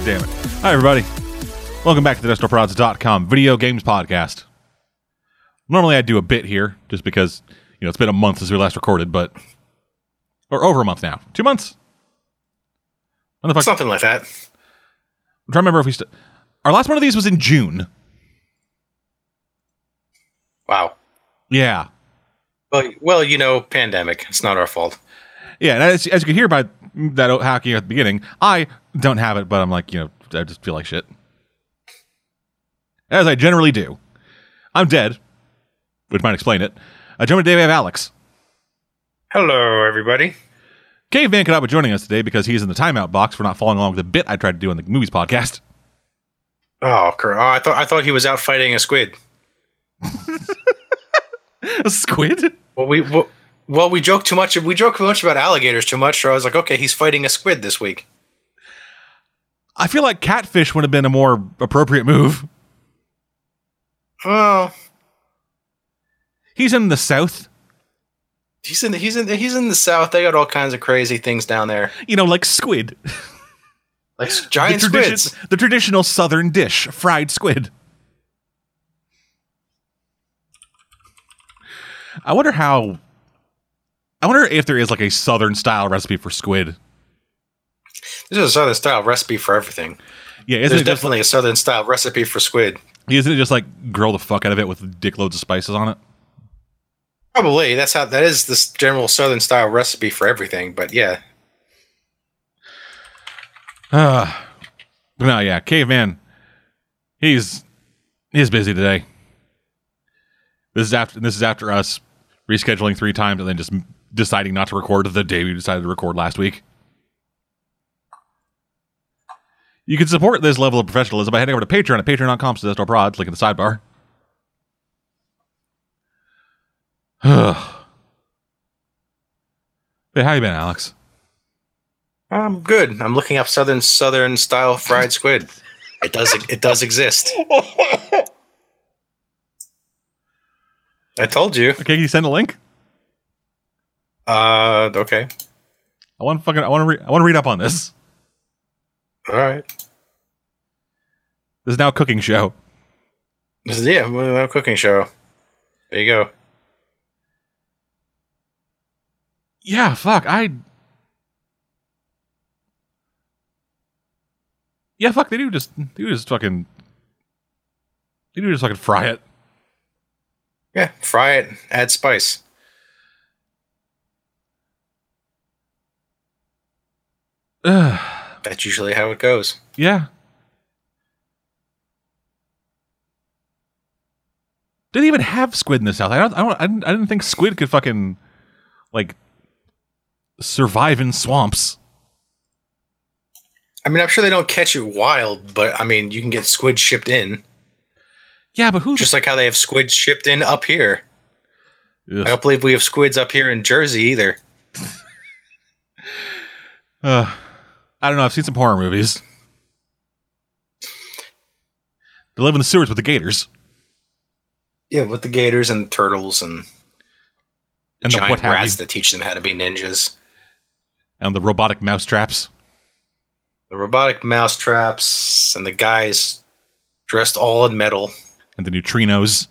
God damn it. Hi, everybody. Welcome back to the DestroProds.com video games podcast. Normally, I do a bit here just because, you know, it's been a month since we last recorded, but. Or over a month now. Two months? When the fuck? Something like that. I'm trying to remember if we. St- Our last one of these was in June. Wow. Yeah. Well, well, you know, pandemic. It's not our fault. Yeah, and as, as you can hear by that hacking at the beginning, I don't have it, but I'm like, you know, I just feel like shit. As I generally do. I'm dead, which might explain it. Uh, I joined today, we have Alex. Hello, everybody. Caveman could not be joining us today because he's in the timeout box for not following along with the bit I tried to do on the movies podcast. Oh, oh, I thought I thought he was out fighting a squid. A squid? Well, we well, well we joke too much. We joke too much about alligators too much. So I was like, okay, he's fighting a squid this week. I feel like catfish would have been a more appropriate move. Oh, He's in the south, he's in the, he's in the, he's in the south. They got all kinds of crazy things down there, you know, like squid. like giant the, squids. the traditional southern dish, fried squid. I wonder how. I wonder if there is like a southern style recipe for squid. This is a southern style recipe for everything. Yeah, isn't There's definitely a southern style recipe for squid. isn't it just like grill the fuck out of it with dick loads of spices on it? Probably that's how that is this general southern style recipe for everything. But yeah, Uh, no, yeah, caveman. He's he's busy today. This is after this is after us rescheduling three times and then just deciding not to record the day we decided to record last week. You can support this level of professionalism by heading over to Patreon at patreon.com slash prods, link in the sidebar. hey, how you been, Alex? I'm good. I'm looking up southern southern style fried squid. It does it does exist. I told you. Okay, can you send a link? Uh, okay. I want fucking I want to re- I want to read up on this. All right. This is now a cooking show. This is yeah, a cooking show. There you go. Yeah, fuck. I. Yeah, fuck. They do just they do just fucking. They do just fucking fry it. Yeah, fry it, add spice. That's usually how it goes. Yeah. Didn't even have squid in the south. I don't. I don't. I didn't, I didn't think squid could fucking like survive in swamps. I mean, I'm sure they don't catch it wild, but I mean, you can get squid shipped in, Yeah, but who? just like how they have squid shipped in up here. Ugh. I don't believe we have squids up here in Jersey either. Uh, I don't know. I've seen some horror movies. They live in the sewers with the gators Yeah, with the gators and turtles and and the giant rats that teach them how to be ninjas. and the robotic mouse traps. The robotic mouse traps and the guys dressed all in metal. and the neutrinos.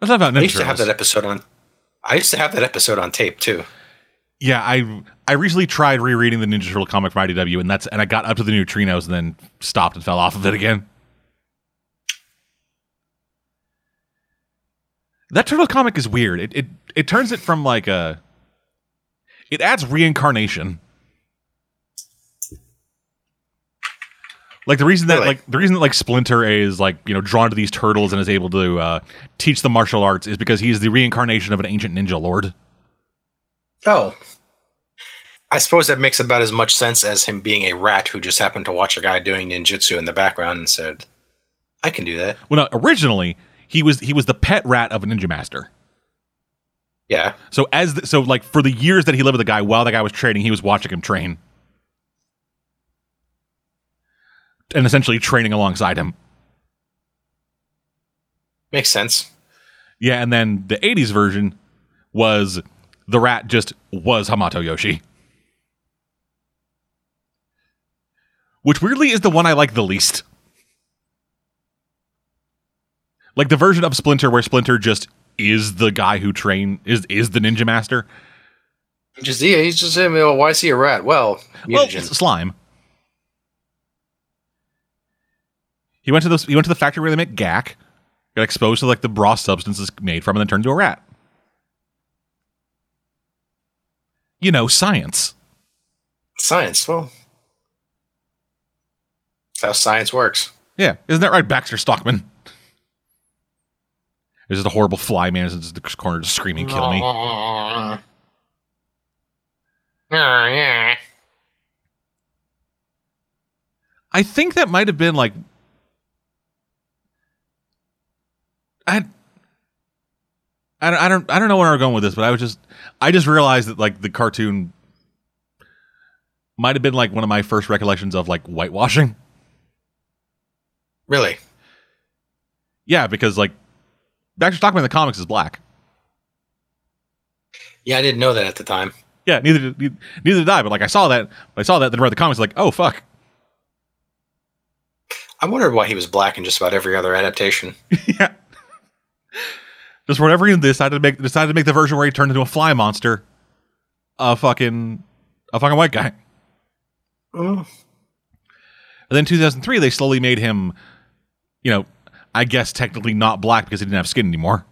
Let's about Ninja I used to have that episode on. I used to have that episode on tape too. Yeah, I I recently tried rereading the Ninja Turtle comic from IDW, and that's and I got up to the neutrinos and then stopped and fell off of it again. That turtle comic is weird. It it it turns it from like a it adds reincarnation. Like the reason that Really? like the reason that like Splinter is like you know drawn to these turtles and is able to uh, teach the martial arts is because he's the reincarnation of an ancient ninja lord. Oh. I suppose that makes about as much sense as him being a rat who just happened to watch a guy doing ninjutsu in the background and said, I can do that. Well, no, originally he was he was the pet rat of a ninja master. Yeah. So as the, so like for the years that he lived with the guy while the guy was training, he was watching him train. And essentially training alongside him. Makes sense. Yeah, and then the 80s version was the rat just was Hamato Yoshi. which weirdly is the one I like the least. Like the version of Splinter where Splinter just is the guy who train is is the ninja master. Just yeah, he's just saying, well, oh, why is he a rat? Well, Well, slime. He went to this. He went to the factory where they make gack. Got exposed to like the bra substances made from, it, and then turned into a rat. You know, science. science. Well, that's how science works. Yeah, isn't that right, Baxter Stockman? There's just a horrible fly man in the corner just screaming, "Kill me!" Oh, yeah. I think that might have been like I I don't, I don't I don't know where I'm going with this, but I was just I just realized that like the cartoon might have been like one of my first recollections of like whitewashing. Really? Yeah, because like Baxter Stockman in the comics is black. Yeah, I didn't know that at the time. Yeah, neither did neither did I, but like I saw that I saw that then read the comics like, oh fuck. I wondered why he was black in just about every other adaptation. yeah. Just for whatever reason, they decided to make decided to make the version where he turned into a fly monster, a fucking a fucking white guy. Mm. And then 2003, they slowly made him, you know, I guess technically not black because he didn't have skin anymore.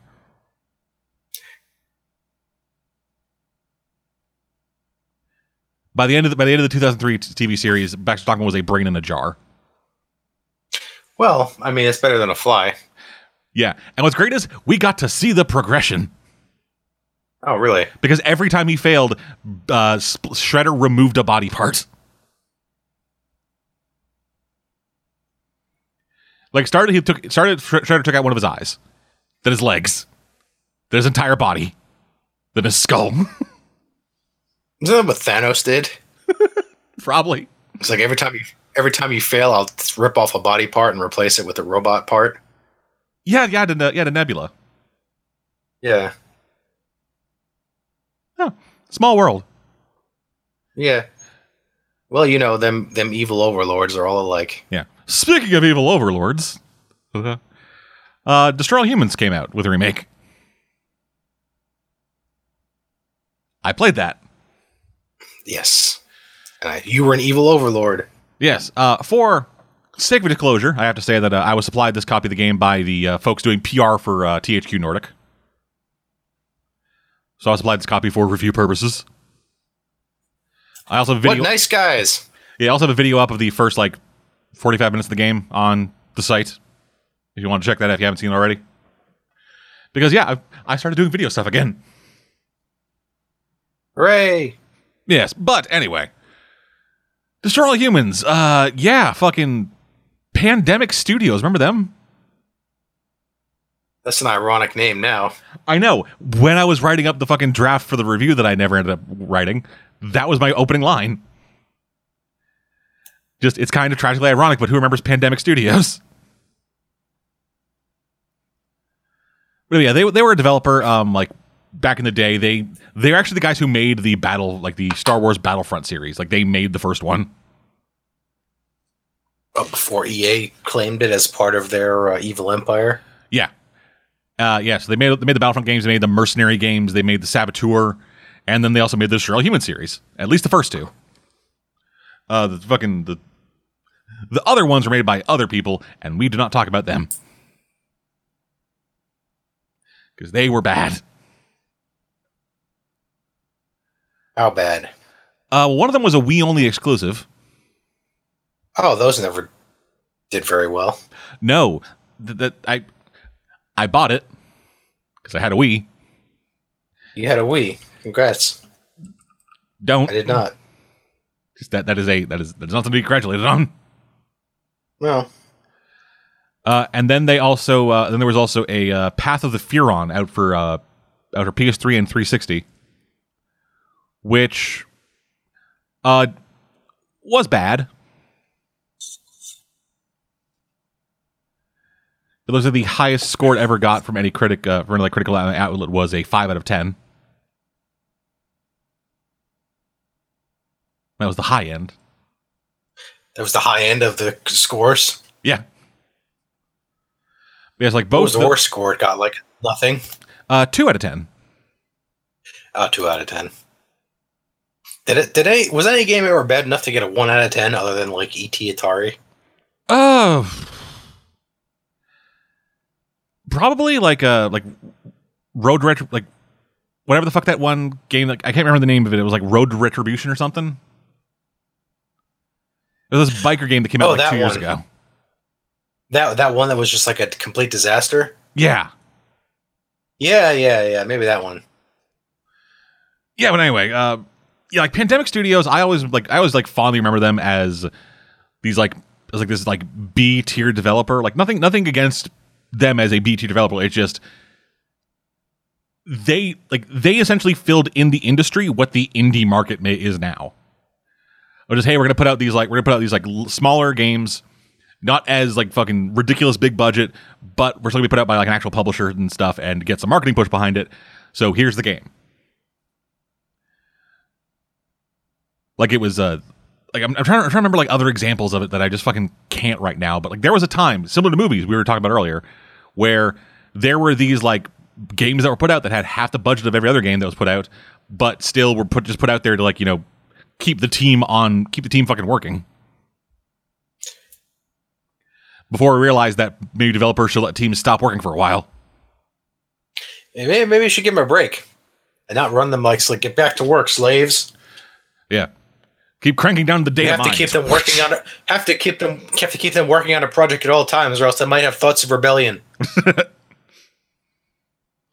By the end of the, by the end of the 2003 t- TV series, Baxter Stockman was a brain in a jar. Well, I mean, it's better than a fly. Yeah, and what's great is we got to see the progression Oh, really? because every time he failed, uh, Shredder removed a body part. Like started, he took started. Shredder took out one of his eyes, then his legs, then his entire body, then his skull. Isn't that what Thanos did? Probably. It's like every time you every time you fail, I'll rip off a body part and replace it with a robot part. Yeah, yeah, the yeah, the Nebula. Yeah, Oh, Small world. yeah. Well, you know them them evil overlords are all alike. Yeah. Speaking of evil overlords, uh, Destroy All Humans came out with a remake. I played that. Yes, and I, you were an evil overlord. Yes. Uh, for sake of disclosure, I have to say that uh, I was supplied this copy of the game by the uh, folks doing PR for uh, THQ Nordic. So I was supplied this copy for review purposes. I also have a What video. nice guys! Yeah, I also have a video up of the first like 45 minutes of the game on the site. If you want to check that out if you haven't seen it already. Because yeah, I, I started doing video stuff again. Hooray! Yes, but anyway. Destroy All Humans. Uh yeah, fucking Pandemic Studios. Remember them? That's an ironic name now. I know. When I was writing up the fucking draft for the review that I never ended up writing, that was my opening line. Just it's kind of tragically ironic, but who remembers Pandemic Studios? But yeah, they they were a developer um like back in the day. They they're actually the guys who made the battle like the Star Wars Battlefront series. Like they made the first one. Uh, before EA claimed it as part of their uh, evil empire. Yeah. Uh, yeah, so they made they made the Battlefront games, they made the Mercenary games, they made the Saboteur, and then they also made the Destroy All Human series. At least the first two. Uh, the fucking the the other ones were made by other people, and we do not talk about them because they were bad. How bad? Uh, one of them was a Wii only exclusive. Oh, those never did very well. No, th- that I I bought it because I had a Wii. You had a Wii. Congrats. Don't I did not. Just that that is a that is that is nothing to be congratulated on. No. Uh, and then they also uh, then there was also a uh, Path of the Furon out for uh, out for PS3 and 360, which uh, was bad. It looks like the highest score it ever got from any critic uh, from any critical outlet was a five out of ten. That was the high end. That was the high end of the scores. Yeah. Yeah, it's like What both was the the- worst score? It got like nothing. uh, two out of ten. Uh, two out of ten. Did it? Did any? Was any game ever bad enough to get a one out of ten, other than like ET Atari? Oh, probably like uh like Road Retro like whatever the fuck that one game like I can't remember the name of it. It was like Road Retribution or something. It was this biker game that came out Oh, like two years ago. That that one that was just like a complete disaster. Yeah, Yeah, yeah, yeah. Maybe that one. yeah. But anyway, uh, yeah, like Pandemic Studios, I always like I always like fondly remember them as these like as like this like B tier developer. Like nothing nothing against them as a B tier developer. It's just they like they essentially filled in the industry what the indie market may, is now. Or just hey, we're gonna put out these like we're gonna put out these like l- smaller games, not as like fucking ridiculous big budget, but we're still gonna be put out by like an actual publisher and stuff, and get some marketing push behind it. So here's the game. Like it was uh like I'm, I'm trying to, I'm trying to remember like other examples of it that I just fucking can't right now. But like there was a time similar to movies we were talking about earlier, where there were these like games that were put out that had half the budget of every other game that was put out, but still were put just put out there to like you know keep the team on keep the team fucking working. Before we realized that maybe developers should let teams stop working for a while. Maybe, maybe you should give them a break and not run them like, like get back to work, slaves. Yeah, keep cranking down the You data have to keep them working on. Have to keep them. Have to keep them working on a project at all times, or else they might have thoughts of rebellion.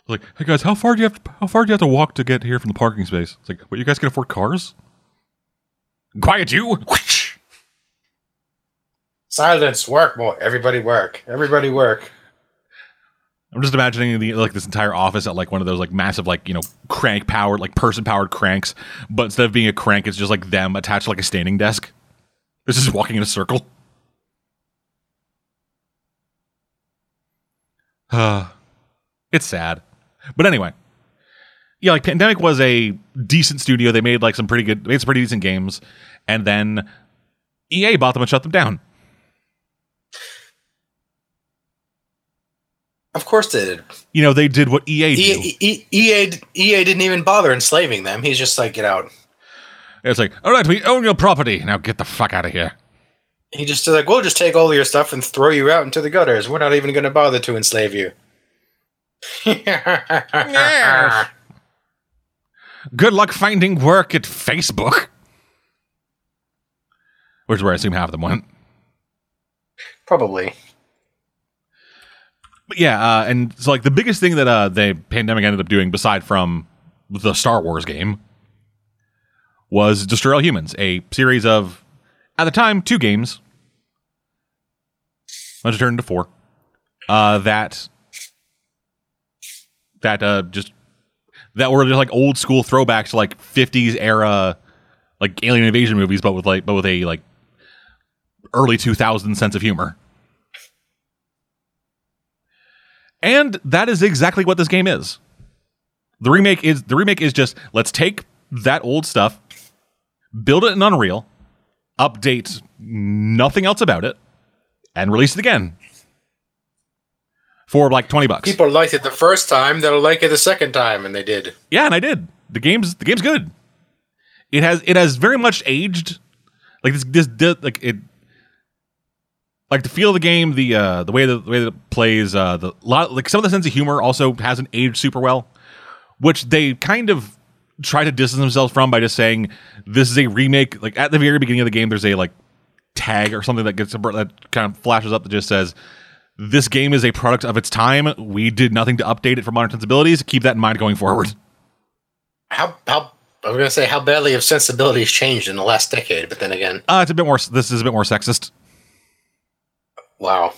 Like, hey guys, how far do you have? To, how far do you have to walk to get here from the parking space? It's like, what? You guys can afford cars? Quiet, you! Silence, work, boy. Everybody work. Everybody work. I'm just imagining the like this entire office at like one of those like massive like you know crank powered like person powered cranks, but instead of being a crank, it's just like them attached to like a standing desk. It's just walking in a circle. Uh, it's sad, but anyway, yeah. Like Pandemic was a decent studio. They made like some pretty good, made some pretty decent games, and then EA bought them and shut them down. Of course they did. You know, they did what EA do. E- E- EA, EA didn't even bother enslaving them. He's just like, get out. It's like, all right, we own your property. Now get the fuck out of here. He just like, we'll just take all your stuff and throw you out into the gutters. We're not even going to bother to enslave you. Yes. Good luck finding work at Facebook. Which is where I assume half of them went. Probably. But yeah, uh, and so like the biggest thing that uh, the pandemic ended up doing, beside from the Star Wars game, was Destroy All Humans, a series of, at the time, two games. Let's turn into four. Uh, that that uh, just that were just like old school throwbacks to like 50s era like alien invasion movies, but with like but with a like early 2000s sense of humor. And that is exactly what this game is. The remake is the remake is just let's take that old stuff, build it in Unreal, update nothing else about it, and release it again for like twenty bucks. People liked it the first time. They'll like it the second time, and they did. Yeah, and I did. The game's the game's good. It has it has very much aged. Like this this, this like it like the feel of the game, the uh the way that the way that it plays, uh the lot like some of the sense of humor also hasn't aged super well, which they kind of try to distance themselves from by just saying this is a remake. Like at the very beginning of the game, there's a like tag or something that gets that kind of flashes up that just says this game is a product of its time. We did nothing to update it for modern sensibilities. Keep that in mind going forward. How how I was gonna say how badly have sensibilities changed in the last decade, but then again, Uh, it's a bit more. This is a bit more sexist. Wow.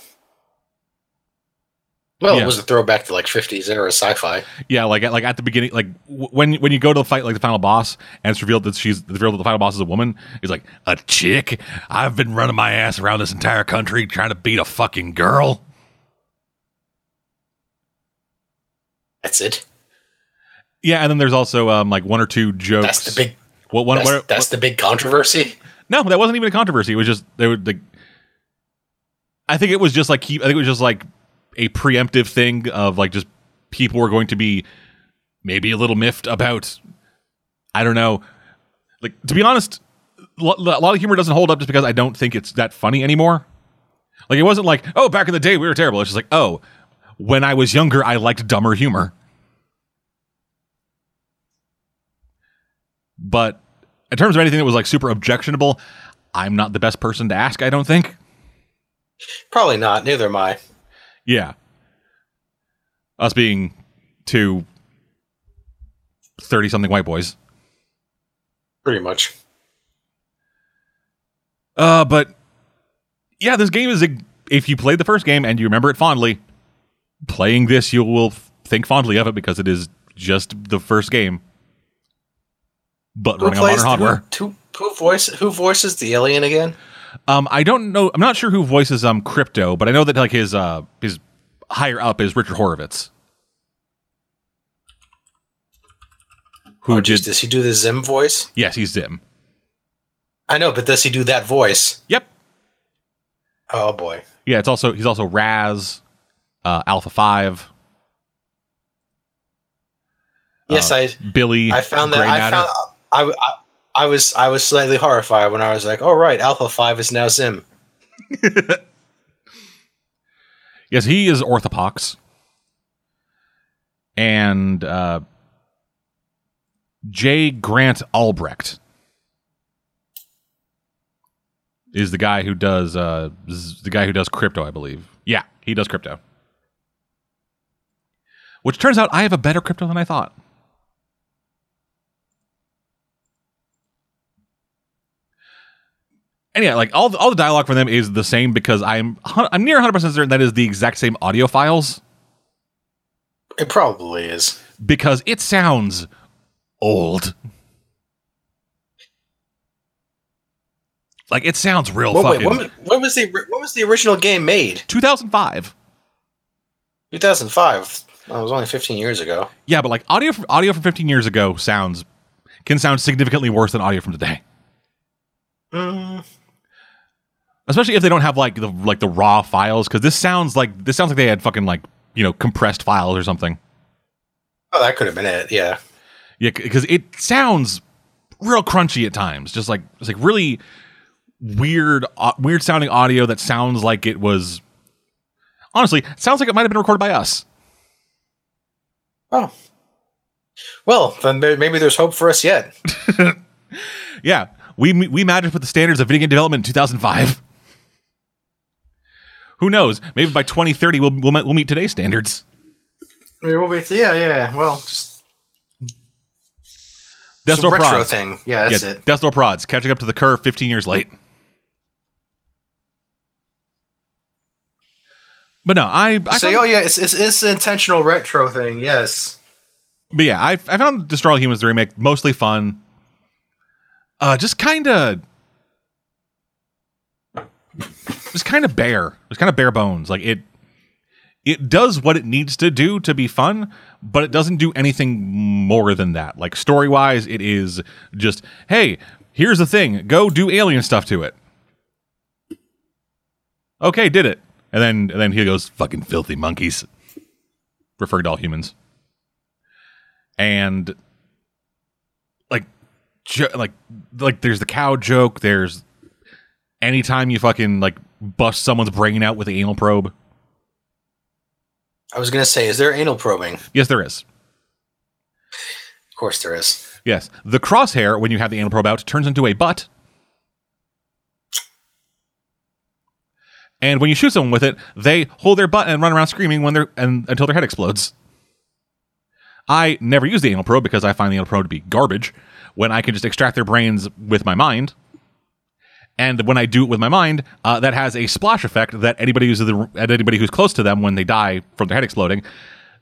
Well, Yeah. it was a throwback to like 50s era sci-fi. Yeah, like at, like at the beginning, like w- when when you go to the fight, like the final boss, and it's revealed that she's revealed that the final boss is a woman. He's like a chick. I've been running my ass around this entire country trying to beat a fucking girl. That's it. Yeah, and then there's also um like one or two jokes. That's the big. Well, one, That's, what- that's the big controversy. No, that wasn't even a controversy. It was just they would like. I think it was just like keep. I think it was just like a preemptive thing of like just people were going to be maybe a little miffed about. I don't know. Like to be honest, a lot of humor doesn't hold up just because I don't think it's that funny anymore. Like it wasn't like oh back in the day we were terrible. It's just like oh when I was younger I liked dumber humor. But in terms of anything that was like super objectionable, I'm not the best person to ask. I don't think. Probably not. Neither am I. Yeah. Us being two 30 something white boys. Pretty much. Uh, but yeah, this game is a, if you played the first game and you remember it fondly, playing this you will think fondly of it because it is just the first game, but Who running on modern hardware. Who, who voice? Who voices the alien again? Um, I don't know. I'm not sure who voices um crypto, but I know that like his uh his higher up is Richard Horvitz, who Oh, did does he do the Zim voice? yes, he's Zim. I know, but does he do that voice? Yep. Oh boy. Yeah, it's also he's also Raz, uh, Alpha Five, Yes, Uh, I Billy. I found that Grey I Matter. found I, I I was I was slightly horrified when I was like, oh right, Alpha Five is now Zim. Yes, he is Orthopox. And uh, J. Grant Albrecht is the guy who does uh, the guy who does crypto, I believe. Yeah, he does crypto. Which turns out I have a better crypto than I thought. And yeah, like all the, all the dialogue for them is the same because I'm I'm near 100 percent certain that is the exact same audio files It probably is. because it sounds old. Like it sounds real Well, wait, fucking. when, when was the when was the original game made? 2005. 2005. That was only 15 years ago. Yeah, but like audio from audio from 15 years ago sounds can sound significantly worse than audio from today. Mm, Especially if they don't have like the like the raw files because this sounds like this sounds like they had fucking like, you know, compressed files or something. oh, that could have been it. Yeah. Yeah, because it sounds real crunchy at times. Just like it's like really weird, uh, weird sounding audio that sounds like it was. Honestly, it sounds like it might have been recorded by us. Oh. Well, then maybe there's hope for us yet. Yeah, we we matched with the standards of video game development in 2005. Who knows? Maybe by 2030 we'll we'll, we'll meet today's standards. We'll be, yeah, yeah. Well, just Death Door retro Prods. thing. Yeah, that's yeah, it. Death Door Prods catching up to the curve 15 years late. But no, I, I Say, oh yeah, it's, it's it's an intentional retro thing. Yes. But yeah, I, I found Destroy All Humans the remake mostly fun. Uh, just kind of, just kind of bare. It's kind of bare bones. Like it, it does what it needs to do to be fun, but it doesn't do anything more than that. Like story wise, it is just, hey, here's the thing, go do alien stuff to it. Okay, did it, and then and then he goes, fucking filthy monkeys, referring to all humans and like jo- like like there's the cow joke there's anytime you fucking like bust someone's brain out with the anal probe? I was gonna say, is there anal probing? Yes there is. Of course there is. yes. The crosshair when you have the anal probe out turns into a butt. And when you shoot someone with it they hold their butt and run around screaming when they're and until their head explodes. I never use the anal probe because i find the anal probe to be garbage. When i can just extract their brains with my mind and when I do it with my mind, uh, that has a splash effect that anybody who's at anybody who's close to them when they die from their head exploding,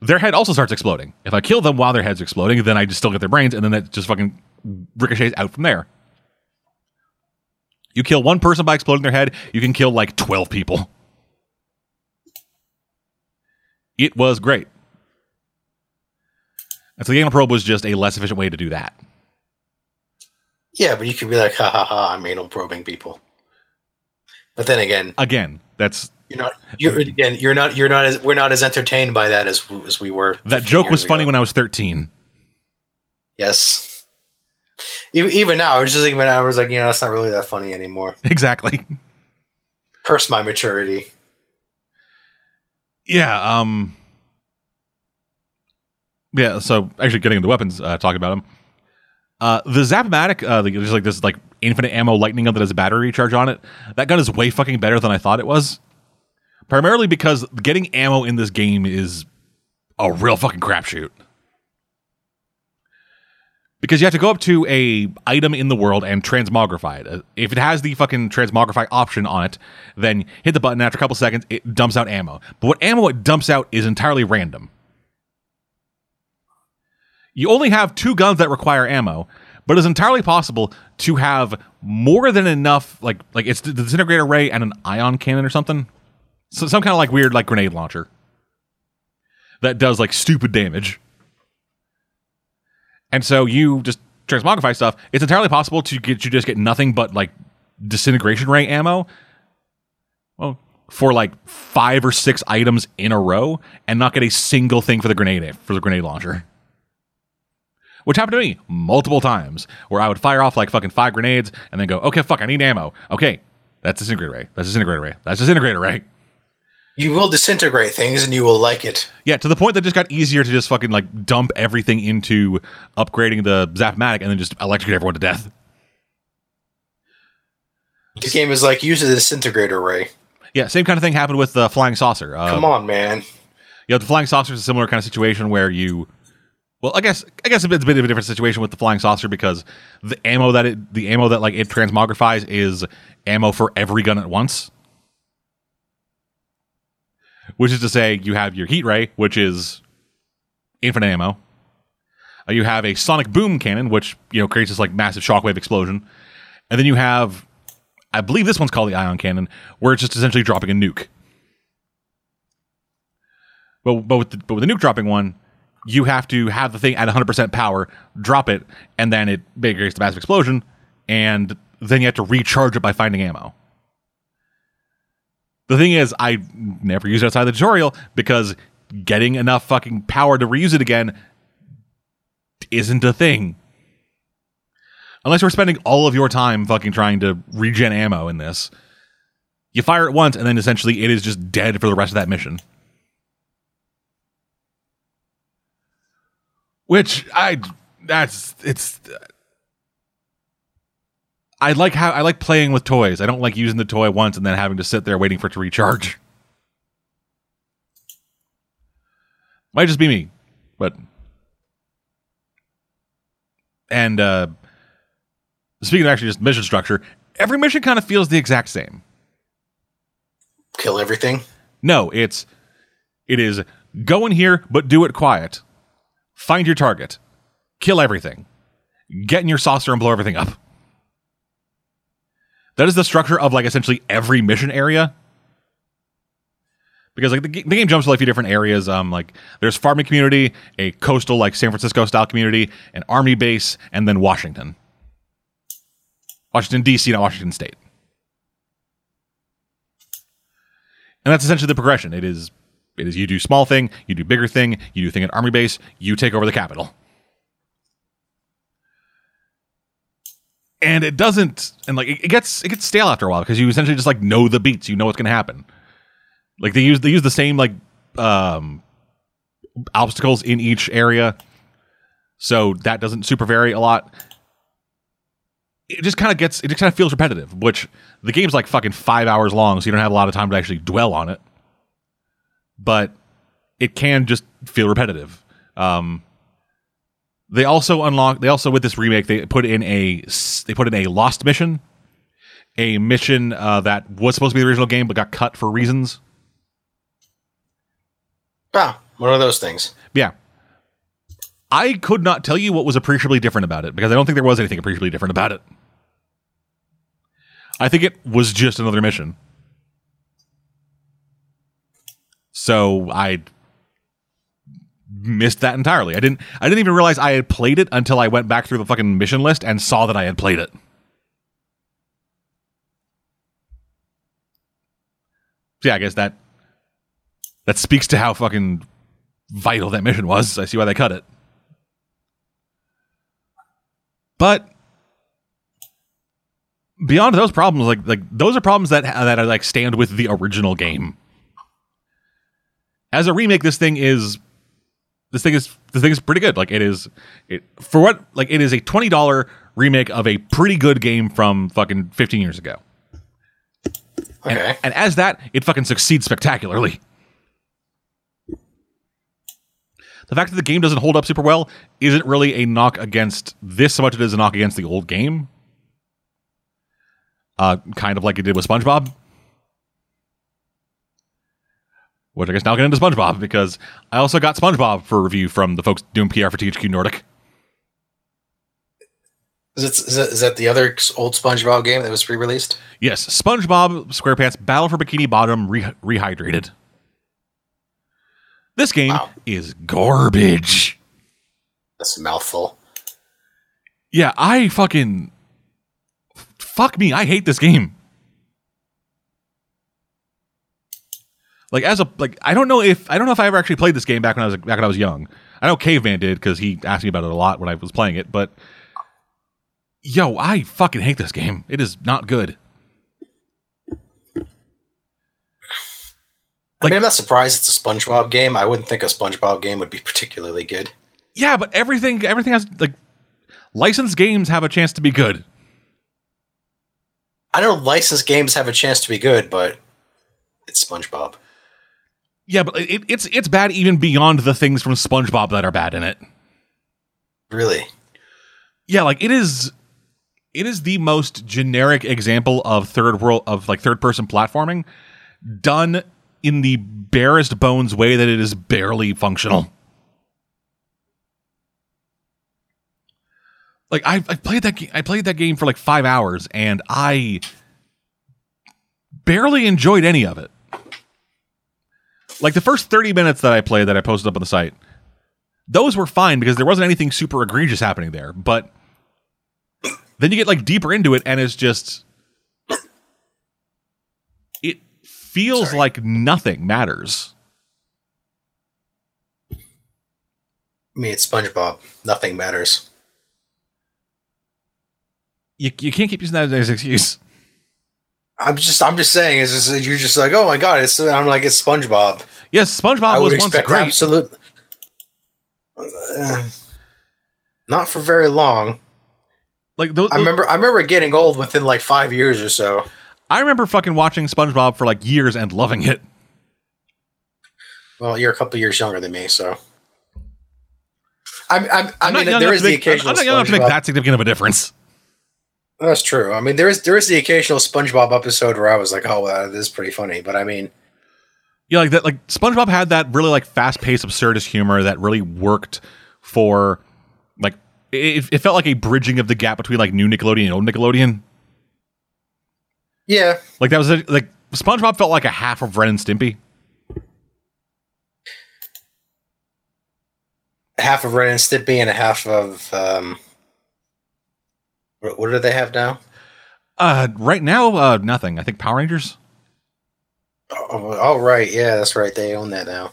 their head also starts exploding. If I kill them while their head's exploding, then I just still get their brains, and then that just fucking ricochets out from there. You kill one person by exploding their head, you can kill like twelve people. It was great. And so the anal probe was just a less efficient way to do that. Yeah, but you could be like, ha ha ha, I'm anal probing people. But then again, Again, that's you're not. You're again. You're not. You're not. As, we're not as entertained by that as as we were. that joke was funny ago. when I was 13. Yes. Even, even now, I was just thinking. When I was like, you know, it's not really that funny anymore. Exactly. Curse my maturity. Yeah. Um. Yeah. So actually, getting into weapons, uh, talking about them. Uh, the Zap-O-Matic, uh, there's like this like infinite ammo lightning gun that has a battery charge on it. That gun is way fucking better than I thought it was. Primarily because getting ammo in this game is a real fucking crapshoot. Because you have to go up to a item in the world and transmogrify it. Uh, If it has the fucking transmogrify option on it, then hit the button. After a couple seconds, it dumps out ammo. But what ammo it dumps out is entirely random. You only have two guns that require ammo, but it's entirely possible to have more than enough. Like like it's the disintegrator ray and an ion cannon or something. So some kind of like weird like grenade launcher that does like stupid damage. And so you just transmogrify stuff. It's entirely possible to get you just get nothing but like disintegration ray ammo. Well, for like five or six items in a row, and not get a single thing for the grenade for the grenade launcher. Which happened to me multiple times, where I would fire off like fucking five grenades and then go, okay, fuck, I need ammo. Okay, that's disintegrator ray. That's disintegrator ray. That's disintegrator ray. You will disintegrate things, and you will like it. Yeah, to the point that it just got easier to just fucking like dump everything into upgrading the Zap-O-Matic and then just electrocute everyone to death. This game is like use a disintegrator ray. Yeah, same kind of thing happened with the flying saucer. Uh, Come on, man. Yeah, the flying saucer is a similar kind of situation where you, well, I guess I guess it's a bit of a different situation with the flying saucer because the ammo that it the ammo that like it transmogrifies is ammo for every gun at once. Which is to say, you have your heat ray, which is infinite ammo. Uh, you have a sonic boom cannon, which you know creates this like massive shockwave explosion, and then you have, I believe this one's called the ion cannon, where it's just essentially dropping a nuke. But but with the, but with the nuke dropping one, you have to have the thing at 100% power, drop it, and then it creates the massive explosion, and then you have to recharge it by finding ammo. The thing is, I never use it outside the tutorial because getting enough fucking power to reuse it again isn't a thing. Unless you're spending all of your time fucking trying to regen ammo in this. You fire it once, and then essentially it is just dead for the rest of that mission. Which I that's it's I like how I like playing with toys. I don't like using the toy once and then having to sit there waiting for it to recharge. Might just be me, but and uh speaking of actually just mission structure, every mission kind of feels the exact same. Kill everything. No, it's it is go in here, but do it quiet. Find your target. Kill everything. Get in your saucer and blow everything up. That is the structure of like essentially every mission area. Because like the, ga- the game jumps to like a few different areas. Um, like there's farming community, a coastal like San Francisco style community, an army base, and then Washington. Washington D.C. not Washington State. And that's essentially the progression. It is it is you do small thing, you do bigger thing, you do thing at army base, you take over the capital. And it doesn't and like it, it gets it gets stale after a while because you essentially just like know the beats, you know what's gonna happen. Like they use they use the same like um obstacles in each area. So that doesn't super vary a lot. It just kind of gets it just kind of feels repetitive, which the game's like fucking five hours long, so you don't have a lot of time to actually dwell on it. But it can just feel repetitive. Um, they also unlock. They also with this remake they put in a they put in a lost mission, a mission uh, that was supposed to be the original game but got cut for reasons. Ah, one of those things. Yeah. I could not tell you what was appreciably different about it because I don't think there was anything appreciably different about it. I think it was just another mission. So I missed that entirely. I didn't I didn't even realize I had played it until I went back through the fucking mission list and saw that I had played it. So yeah, I guess that that speaks to how fucking vital that mission was. I see why they cut it. But beyond those problems, like like those are problems that that are like stand with the original game. As a remake, this thing is this thing is this thing is pretty good. Like it is it for what like it is a twenty dollar remake of a pretty good game from fucking fifteen years ago. And, Okay. and as that, it fucking succeeds spectacularly. The fact that the game doesn't hold up super well isn't really a knock against this so much as it is a knock against the old game. Uh, kind of like it did with SpongeBob. Which I guess now I'll get into SpongeBob because I also got SpongeBob for review from the folks doing PR for THQ Nordic. Is, it, is, that, is that the other old SpongeBob game that was re-released? Yes, SpongeBob SquarePants Battle for Bikini Bottom re- rehydrated. This game Wow. is garbage. That's a mouthful. Yeah, I fucking fuck me. I hate this game. Like as a like, I don't know if I don't know if I ever actually played this game back when I was back when I was young. I know Caveman did because he asked me about it a lot when I was playing it. But yo, I fucking hate this game. It is not good. I mean, I'm not surprised it's a SpongeBob game. I wouldn't think a SpongeBob game would be particularly good. Yeah, but everything everything has like licensed games have a chance to be good. I know licensed games have a chance to be good, but it's SpongeBob. Yeah, but it, it's it's bad even beyond the things from SpongeBob that are bad in it. Really? Yeah, like it is it is the most generic example of third world of like third person platforming done in the barest bones way that it is barely functional. Like I, I played that ga- I played that game for like five hours and I barely enjoyed any of it. Like the first thirty minutes that I played that I posted up on the site, those were fine because there wasn't anything super egregious happening there. But then you get like deeper into it and it's just it feels Sorry. like nothing matters. I mean, it's SpongeBob. Nothing matters. You, you can't keep using that as an excuse. I'm just, I'm just saying. Is just, you're just like, oh my god, it's. I'm like, it's SpongeBob. Yes, SpongeBob I was once great. absolute. Uh, not for very long. Like those, I remember, I remember getting old within like five years or so. I remember fucking watching SpongeBob for like years and loving it. Well, you're a couple years younger than me, so. I'm, I'm, I I'm not mean, young there is the occasional. I'm not young enough to make that significant of a difference. That's true. I mean, there is there is the occasional SpongeBob episode where I was like, "Oh, wow, this is pretty funny." But I mean, Yeah, like that. Like SpongeBob had that really like fast paced, absurdist humor that really worked for like it, it felt like a bridging of the gap between like new Nickelodeon and old Nickelodeon. yeah, Like that was a, like SpongeBob felt like a half of Ren and Stimpy. half of Ren and Stimpy and a half of um, what, what do they have now? Uh, right now, uh, nothing. I think Power Rangers. Oh, oh, right, yeah, that's right. They own that now.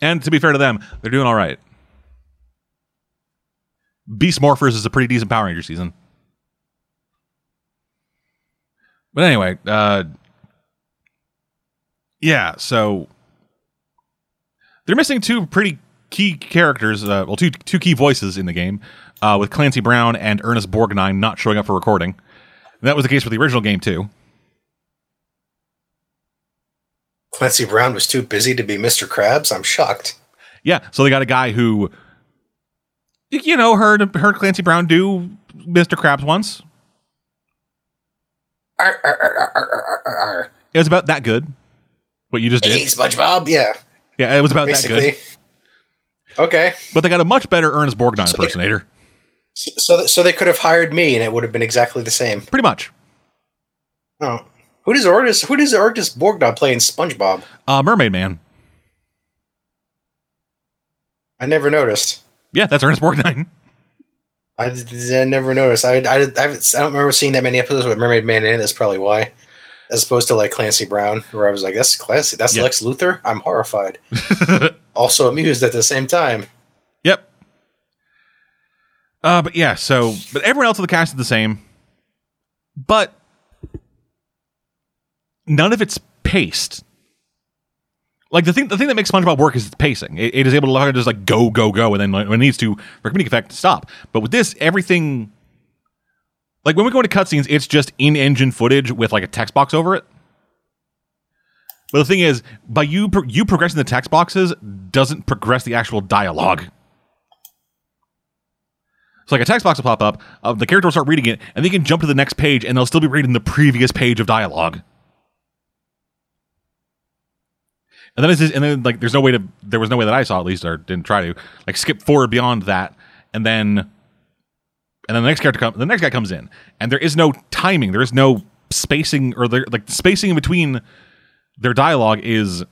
And to be fair to them, they're doing all right. Beast Morphers is a pretty decent Power Ranger season. But anyway, uh, yeah, so they're missing two pretty key characters, uh, well, two two key voices in the game, uh, with Clancy Brown and Ernest Borgnine not showing up for recording. And that was the case with the original game too. Clancy Brown was too busy to be Mr. Krabs. I'm shocked. Yeah, so they got a guy who, you know, heard heard Clancy Brown do Mr. Krabs once. Arr, arr, arr. It was about that good. What you just did, Hey. SpongeBob. Yeah, Yeah, it was about that good. Okay, But they got a much better Ernest Borgnine So- impersonator. So so they could have hired me, and it would have been exactly the same. Pretty much. Oh, who does Ernest? Who does Ernest Borgnine play in SpongeBob? Uh, Mermaid Man. I never noticed. Yeah, that's Ernest Borgnine. I never noticed. I, I, I, I don't remember seeing that many episodes with Mermaid Man in. That's probably why. As opposed to like Clancy Brown, where I was like, that's Clancy. That's Yeah. Lex Luthor. I'm horrified. also amused at the same time. Yep. Uh, but yeah, so but everyone else in the cast is the same, but none of it's paced. Like the thing, the thing that makes SpongeBob work is its pacing. It, it is able to just like go, go, go, and then when it needs to, for comedic effect, stop. But with this, everything, like when we go into cutscenes, it's just in-engine footage with like a text box over it. But the thing is, by you pro- you progressing the text boxes doesn't progress the actual dialogue. So like a text box will pop up, uh, the character will start reading it, and they can jump to the next page, and they'll still be reading the previous page of dialogue. And then and then like there's no way to there was no way that I saw at least or didn't try to like skip forward beyond that, and then and then the next character comes the next guy comes in, and there is no timing, there is no spacing or there like the spacing in between their dialogue is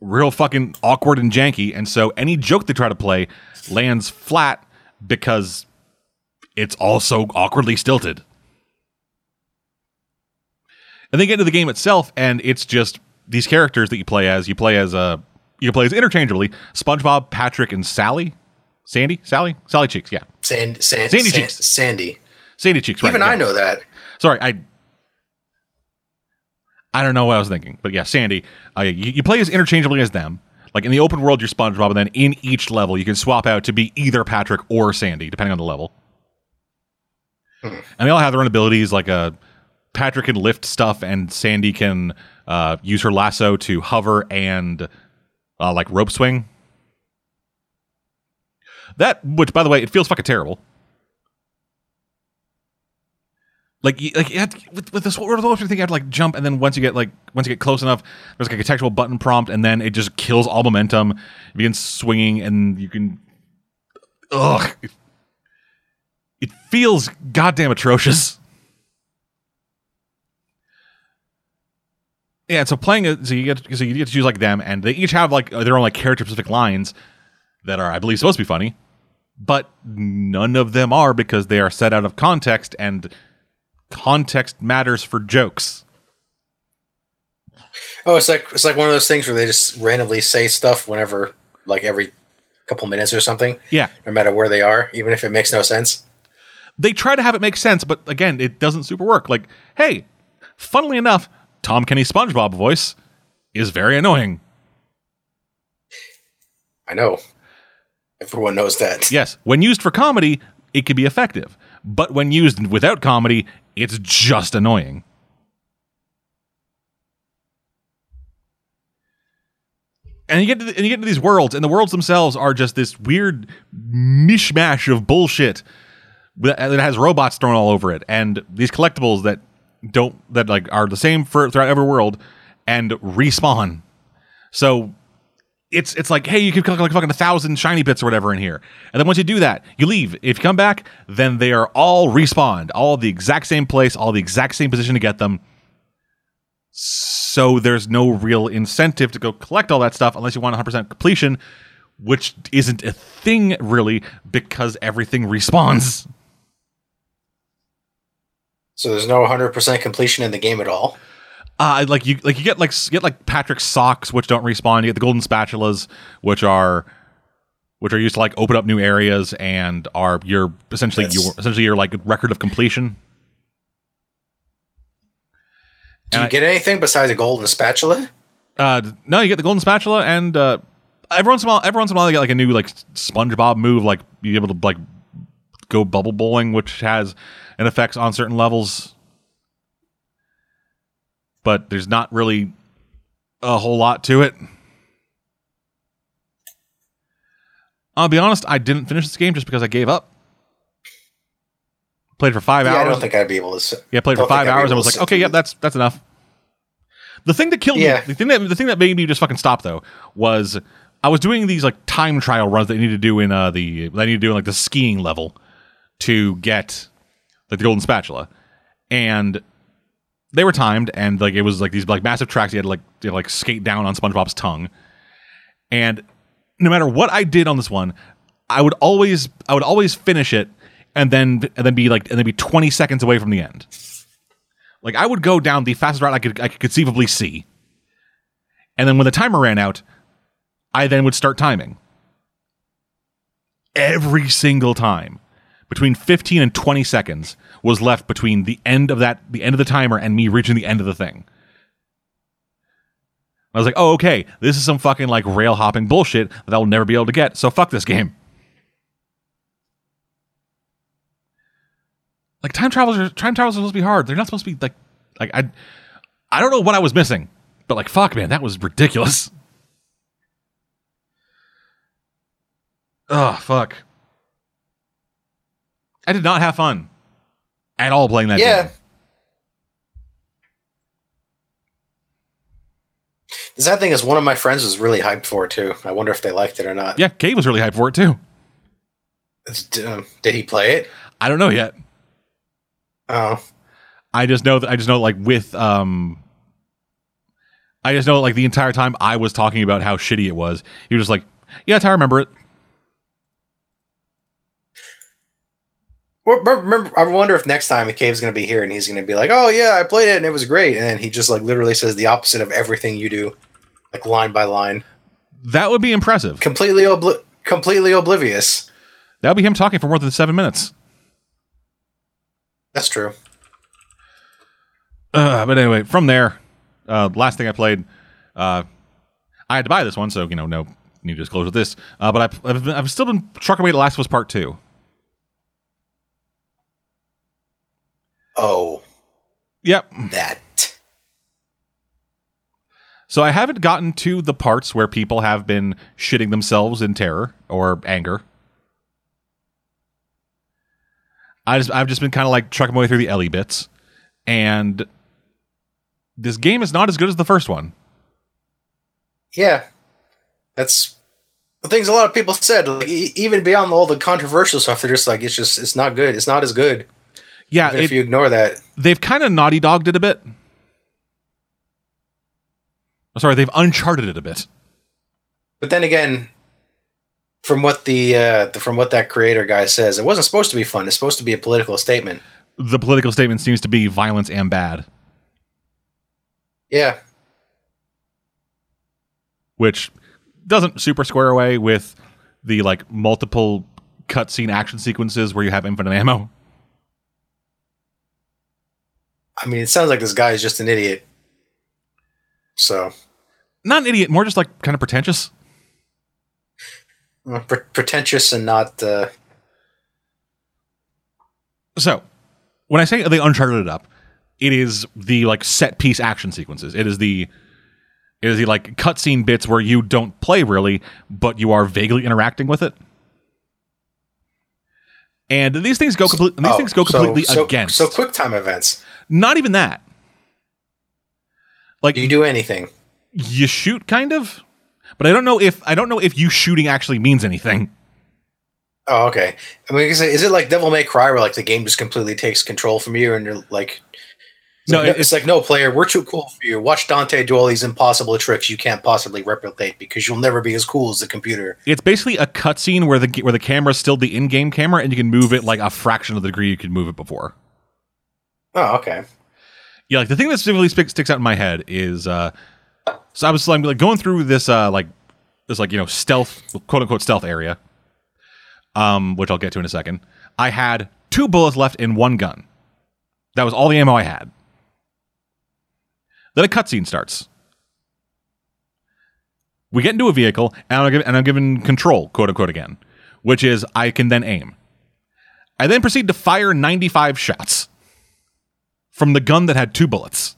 real fucking awkward and janky, and so any joke they try to play lands flat because it's also awkwardly stilted. And they get into the game itself, and it's just these characters that you play as. You play as uh, you play as interchangeably SpongeBob, Patrick, and Sally. Sandy, Sally, Sally Cheeks, yeah, Sand, sand, Sandy San- Cheeks. Sandy. Sandy Cheeks. Right, Even yeah. I know that. Sorry, I I don't know what I was thinking, but yeah, Sandy. Uh, you, you play as interchangeably as them. Like in the open world, you're SpongeBob, and then in each level, you can swap out to be either Patrick or Sandy, depending on the level. And they all have their own abilities. Like uh, Patrick can lift stuff, and Sandy can uh, use her lasso to hover and uh, like rope swing. That, which by the way, it feels fucking terrible. like like you to, with, with this whole thing, you have to like jump, and then once you get like once you get close enough, there's like a textual button prompt, and then it just kills all momentum. It begins swinging, and you can, ugh, it, feels goddamn atrocious. Yeah, so playing it, so you get so you get to choose like them, and they each have like their own like character specific lines that are, I believe, supposed to be funny, but none of them are because they are set out of context, and context matters for jokes. Oh, it's like it's like one of those things where they just randomly say stuff whenever, like every couple minutes or something, Yeah, no matter where they are, even if it makes no sense. They try to have it make sense, but again, it doesn't super work. Like, hey, funnily enough, Tom Kenny SpongeBob voice is very annoying. I know. Everyone knows that. Yes, when used for comedy, it can be effective, but when used without comedy, it's just annoying. And you get to the, and you get into these worlds, and the worlds themselves are just this weird mishmash of bullshit that has robots thrown all over it, and these collectibles that don't that like are the same for throughout every world and respawn. So it's it's like, hey, you can collect like fucking a thousand shiny bits or whatever in here, and then once you do that, you leave. If you come back, then they are all respawned, all the exact same place, all the exact same position to get them. So there's no real incentive to go collect all that stuff unless you want 100% completion, which isn't a thing really because everything respawns. So there's no 100% completion in the game at all. Uh, like you like you get like get like Patrick's socks which don't respawn. You get the golden spatulas which are which are used to like open up new areas and are your essentially your essentially your like record of completion. Do And you I- get anything besides a golden spatula? Uh, no, you get the golden spatula, and uh, every once in a while, every once in a while, you get like a new like SpongeBob move, like be able to like go bubble bowling, which has an effects on certain levels. But there's not really a whole lot to it. I'll be honest, I didn't finish this game just because I gave up. Played for five Yeah, I don't think I'd be able to. s- Yeah, played for five hours and was like, okay, yep, that's that's enough. The thing that killed Yeah. me, the thing that the thing that made me just fucking stop though, was I was doing these like time trial runs that you need to do in uh the that I need to do in like the skiing level to get like the golden spatula, and they were timed and like it was like these like massive tracks you had to like you like skate down on SpongeBob's tongue, and no matter what I did on this one, I would always I would always finish it and then and then be like and then be 20 seconds away from the end. Like I would go down the fastest route I could I could conceivably see. And then when the timer ran out, I then would start timing. Every single time. Between 15 and 20 seconds was left between the end of that the end of the timer and me reaching the end of the thing. I was like, "Oh, okay. This is some fucking like rail hopping bullshit that I'll never be able to get. So fuck this game." Like time travelers, are, time travelers are supposed to be hard. They're not supposed to be like, like I, I don't know what I was missing, but like fuck, man, that was ridiculous. Oh fuck! I did not have fun at all playing that Yeah. game. The sad thing is, one of my friends was really hyped for it too. I wonder if they liked it or not. Yeah, Kate was really hyped for it too. Um, did he play it? I don't know yet. Oh, I just know that I just know like with um I just know like the entire time I was talking about how shitty it was, he was just like, Yeah, I remember it. Well, re- remember, I wonder if next time Cave's going to be here and he's going to be like, "Oh yeah, I played it and it was great," and then he just like literally says the opposite of everything you do, like line by line, That would be impressive. completely obli- completely oblivious. That would be him talking for more than seven minutes. That's true. Uh, but anyway, from there, uh, last thing I played, uh, I had to buy this one, so you know, no need to disclose with this. Uh, but I, I've, I've still been trucking away to Last of Us Part Two. Oh, Yep. that. So I haven't gotten to the parts where people have been shitting themselves in terror or anger. I just I've just been kind of like trucking my way through the Ellie bits, and this game is not as good as the first one. Yeah, that's the things a lot of people said. Like, e- even beyond all the controversial stuff, they're just like, it's just it's not good. It's not as good. Yeah, Even if it, you ignore that, they've kind of naughty dogged it a bit. Oh, Sorry, they've uncharted it a bit. but then again, from what the, uh, the from what that creator guy says, it wasn't supposed to be fun. It's supposed to be a political statement. The political statement seems to be violence and bad, Yeah, which doesn't super square away with the like multiple cutscene action sequences where you have infinite ammo. I mean, it sounds like this guy is just an idiot. So Not an idiot, more just like kind of pretentious. pre- pretentious and not. Uh, So, when I say they uncharted it up, it is the like set piece action sequences. It is the it is the like cutscene bits where you don't play really, but you are vaguely interacting with it. And these things go complete. These oh, things go so- completely so, against. So quick time events. Not even that. Like you do anything? you shoot, kind of, but I don't know if I don't know if you shooting actually means anything. Oh, okay. I mean, is it, is it like Devil May Cry, where like the game just completely takes control from you, and you're like, it's No, like, it- it's like no player, we're too cool for you. Watch Dante do all these impossible tricks you can't possibly replicate because you'll never be as cool as the computer. It's basically a cutscene where the where the camera is still the in-game camera, and you can move it like a fraction of the degree you could move it before. Oh, okay. Yeah, like the thing that specifically sticks, out in my head is uh so I was like, like going through this uh like this like you know stealth quote unquote stealth area. Um, which I'll get to in a second. I had two bullets left in one gun. That was all the ammo I had. Then a cutscene starts. We get into a vehicle, and I'm, given, and I'm given control, quote unquote, again, which is I can then aim. I then proceed to fire 95 shots from the gun that had two bullets.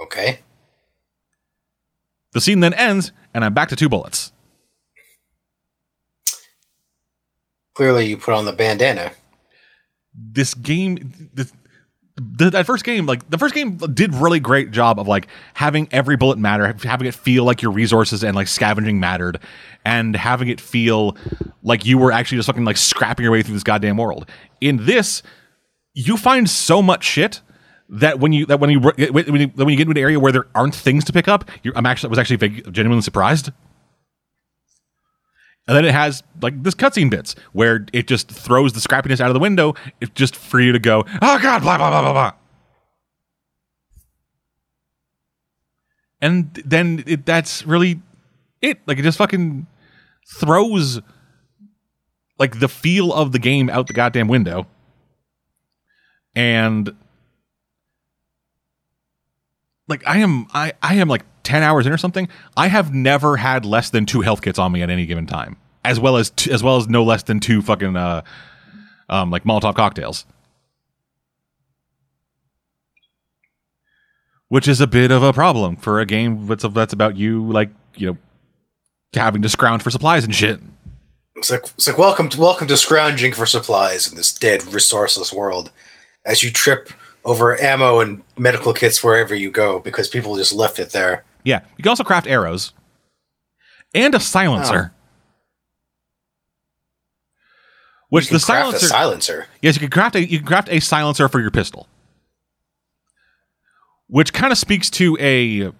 Okay. The scene then ends, and I'm back to two bullets. Clearly, you put on the bandana. This game, this, the, that first game, like the first game, did really great job of like having every bullet matter, having it feel like your resources and like scavenging mattered, and having it feel like you were actually just fucking like scrapping your way through this goddamn world. In this, you find so much shit that when you that when you when you, when you get into an area where there aren't things to pick up, I'm actually was actually genuinely surprised. And then it has like this cutscene bits where it just throws the scrappiness out of the window. It's just for you to go, oh god, blah blah blah blah blah. And then it, that's really it. Like it just fucking throws like the feel of the game out the goddamn window. And like I am I I am like 10 hours in or something. I have never had less than two health kits on me at any given time. As well as t- as well as no less than two fucking uh um like Molotov cocktails. Which is a bit of a problem for a game that's that's about you like, you know, having to scrounge for supplies and shit. It's like it's like welcome to welcome to scrounging for supplies in this dead, resourceless world. As you trip over ammo and medical kits wherever you go because people just left it there. Yeah, you can also craft arrows and a silencer. Which You can the craft silencer, a silencer. yes, you can craft a you can craft a silencer for your pistol, which kind of speaks to a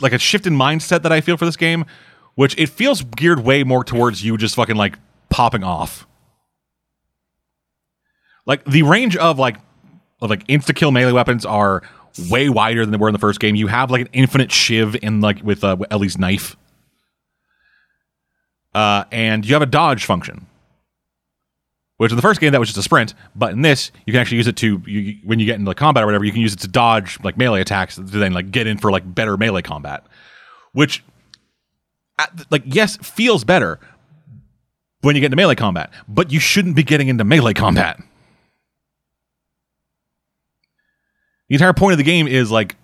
like a shift in mindset that I feel for this game, which it feels geared way more towards you just fucking like popping off. Like the range of like of like insta kill melee weapons are way wider than they were in the first game. You have like an infinite shiv in like with uh, Ellie's knife, uh, and you have a dodge function. Which in the first game that was just a sprint, but in this you can actually use it to you, when you get into combat or whatever, you can use it to dodge like melee attacks to then like get in for like better melee combat. Which, at, like, yes, feels better when you get into melee combat, but you shouldn't be getting into melee combat. The entire point of the game is like,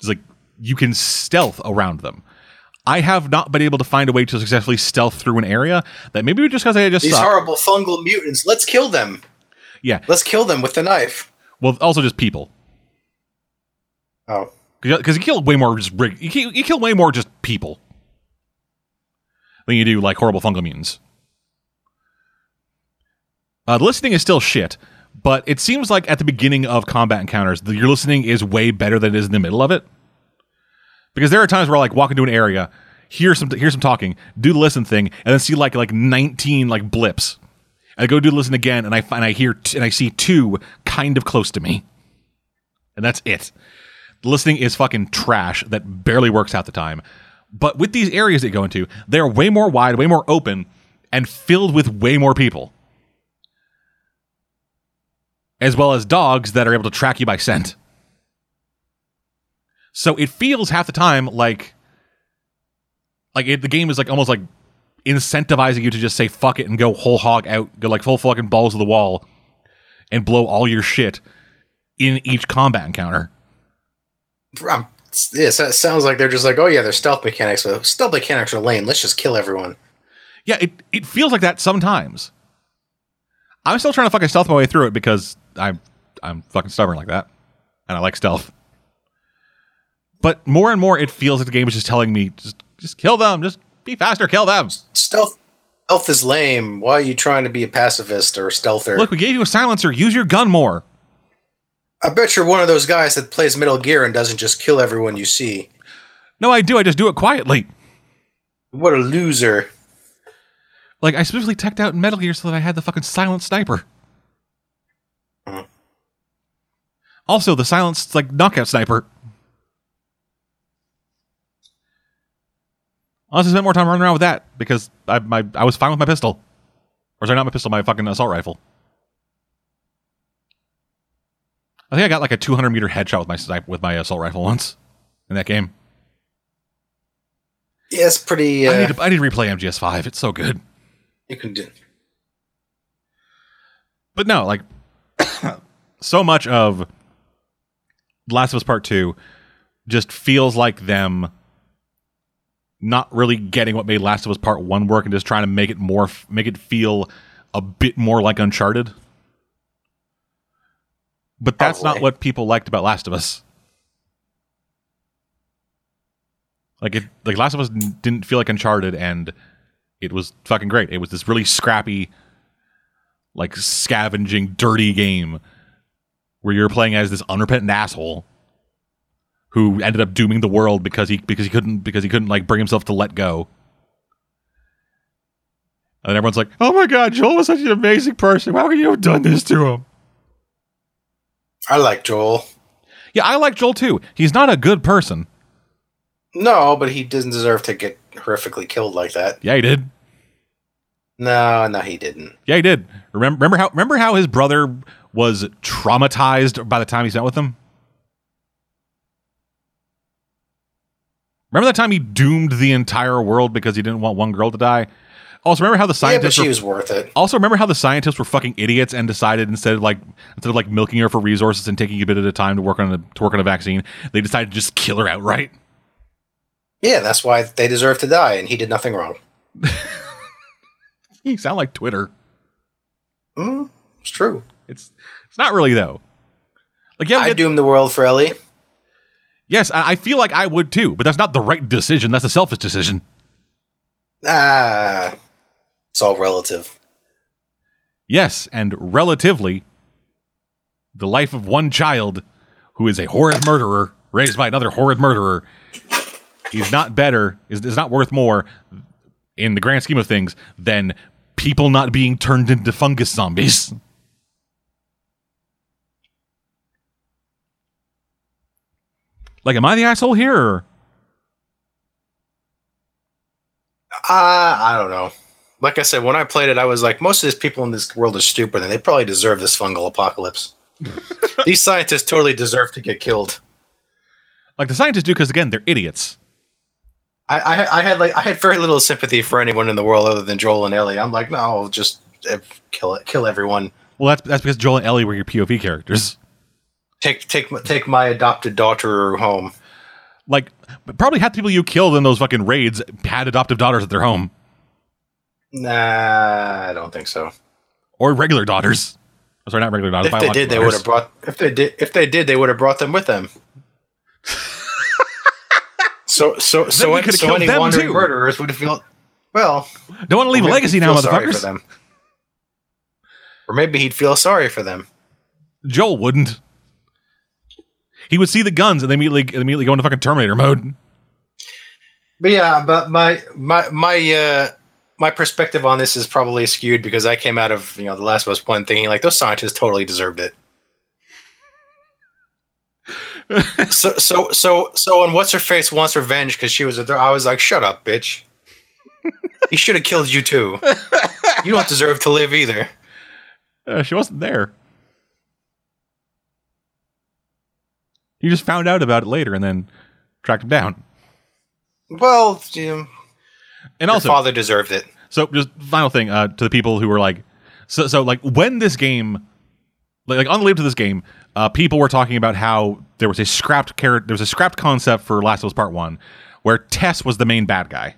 is like you can stealth around them. I have not been able to find a way to successfully stealth through an area that maybe just because I just These suck. horrible fungal mutants. Let's kill them. yeah. Let's kill them with the knife. Well, also just people Oh, because you kill way more just rig- you kill, you kill way more just people than you do like horrible fungal mutants. Uh, the listening is still shit, but it seems like at the beginning of combat encounters, the, your listening is way better than it is in the middle of it. Because there are times where I like walk into an area, hear some hear some talking, do the listen thing, and then see like like nineteen like blips. I go do the listen again, and I find I hear t- and I see two kind of close to me, and that's it. The listening is fucking trash that barely works half the time. But with these areas that you go into, they're way more wide, way more open, and filled with way more people. As well as dogs that are able to track you by scent. So it feels half the time like like it, the game is like almost like incentivizing you to just say fuck it and go whole hog out, go like full fucking balls to the wall and blow all your shit in each combat encounter. Um, yes, that sounds like they're just like, oh yeah, their stealth mechanics. But stealth mechanics are lame. Let's just kill everyone. Yeah, it, it feels like that sometimes. I'm still trying to fucking stealth my way through it because I'm I'm fucking stubborn like that. And I like stealth. But more and more it feels like the game is just telling me just just kill them, just be faster, kill them. Stealth, stealth is lame. Why are you trying to be a pacifist or a stealther? Look, we gave you a silencer, use your gun more. I bet you're one of those guys that plays Metal Gear and doesn't just kill everyone you see. No, I do, I just do it quietly. What a loser. Like I specifically teched out in Metal Gear so that I had the fucking silent sniper. Also, the silenced like knockout sniper. I honestly, spent more time running around with that because I my I was fine with my pistol, or sorry, not my pistol, my fucking assault rifle. I think I got like a 200 meter headshot with my snipe with my assault rifle once in that game. Yeah, it's pretty. I Uh, need to I need to replay MGS5. It's so good. you can do. but no, like so much of Last of Us Part Two just feels like them not really getting what made Last of Us Part One work and just trying to make it more, make it feel a bit more like Uncharted. But that's not what people liked about Last of Us. Like it, like Last of Us didn't feel like Uncharted, and it was fucking great. It was this really scrappy, like scavenging, dirty game where you're playing as this unrepentant asshole who ended up dooming the world because he because he couldn't because he couldn't like bring himself to let go. And everyone's like, "Oh my god, Joel was such an amazing person. How could you have done this to him?" I like Joel. Yeah, I like Joel too. He's not a good person. No, but he doesn't deserve to get horrifically killed like that. Yeah, he did. No, no, he didn't. Yeah, he did. Remember, remember how remember how his brother was traumatized by the time he spent with him? Remember that time he doomed the entire world because he didn't want one girl to die? Also, remember how the scientists yeah, she were, was worth it. also remember how the scientists were fucking idiots and decided instead of like instead of like milking her for resources and taking a bit at a time to work on a to work on a vaccine, they decided to just kill her outright. Yeah, that's why they deserve to die, and he did nothing wrong. You sound like Twitter. Mm, it's true. It's it's not really though. Like yeah, I get- doom the world for Ellie. yes, I, I feel like I would too, but that's not the right decision. That's a selfish decision. Ah, it's all relative. Yes, and relatively, the life of one child who is a horrid murderer raised by another horrid murderer is not better, is, is not worth more in the grand scheme of things than people not being turned into fungus zombies. Like, am I the asshole here? Or? Uh, I don't know. Like I said, when I played it, I was like, most of these people in this world are stupid, and they probably deserve this fungal apocalypse. these scientists totally deserve to get killed. Like the scientists do, because again, they're idiots. I, I, I had like I had very little sympathy for anyone in the world other than Joel and Ellie. I'm like, no, I'll just eh, kill it, kill everyone. Well, that's that's because Joel and Ellie were your POV characters. Take take my- take my adopted daughter home. like probably half the people you killed in those fucking raids had adoptive daughters at their home Nah, I don't think so. or regular daughters. Oh, Sorry, not regular daughters. If they did, they would have brought. If they did, if they did, they would have brought them with them. so so so, we so killed any them wandering too. murderers would have felt. well. Don't want to leave a legacy now, feel sorry for motherfuckers. Or maybe he'd feel sorry for them. Joel wouldn't. He would see the guns and then immediately immediately go into fucking Terminator mode. But yeah, but my my my uh my perspective on this is probably skewed because I came out of you know the Last of Us one thinking like those scientists totally deserved it. so so so so when what's her face wants revenge because she was a I was like shut up bitch. he should have killed you too. You don't deserve to live either. Uh, she wasn't there. You just found out about it later and then tracked him down. Well, know, And also, father deserved it. So just final thing uh, to the people who were like, so so like when this game, like, like on the lead to this game, uh, people were talking about how there was a scrapped character, there was a scrapped concept for Last of Us Part One, where Tess was the main bad guy,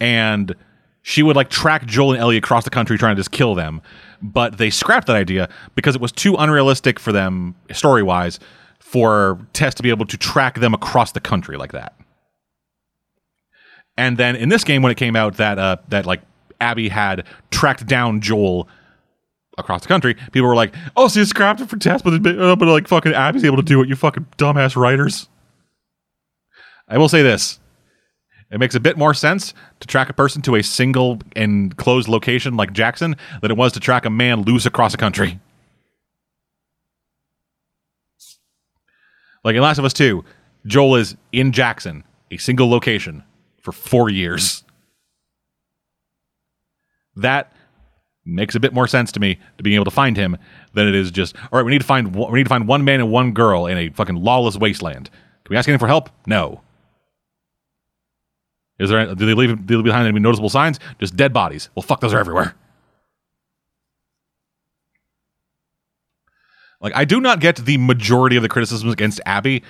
and she would like track Joel and Ellie across the country trying to just kill them, but they scrapped that idea because it was too unrealistic for them story wise for Tess to be able to track them across the country like that. And then in this game, when it came out that uh, that like Abby had tracked down Joel across the country, people were like, "Oh, so you scrapped it for Tess, but, but like fucking Abby's able to do it. You fucking dumbass writers." I will say this: it makes a bit more sense to track a person to a single enclosed location like Jackson than it was to track a man loose across a country. Like in Last of Us 2, Joel is in Jackson, a single location, for four years. That makes a bit more sense to me to being able to find him than it is just all right. We need to find we need to find one man and one girl in a fucking lawless wasteland. Can we ask anyone for help? No. Is there? Do they leave? Do they leave behind any noticeable signs? Just dead bodies. Well, fuck, those are everywhere. Like, I do not get the majority of the criticisms against Abby,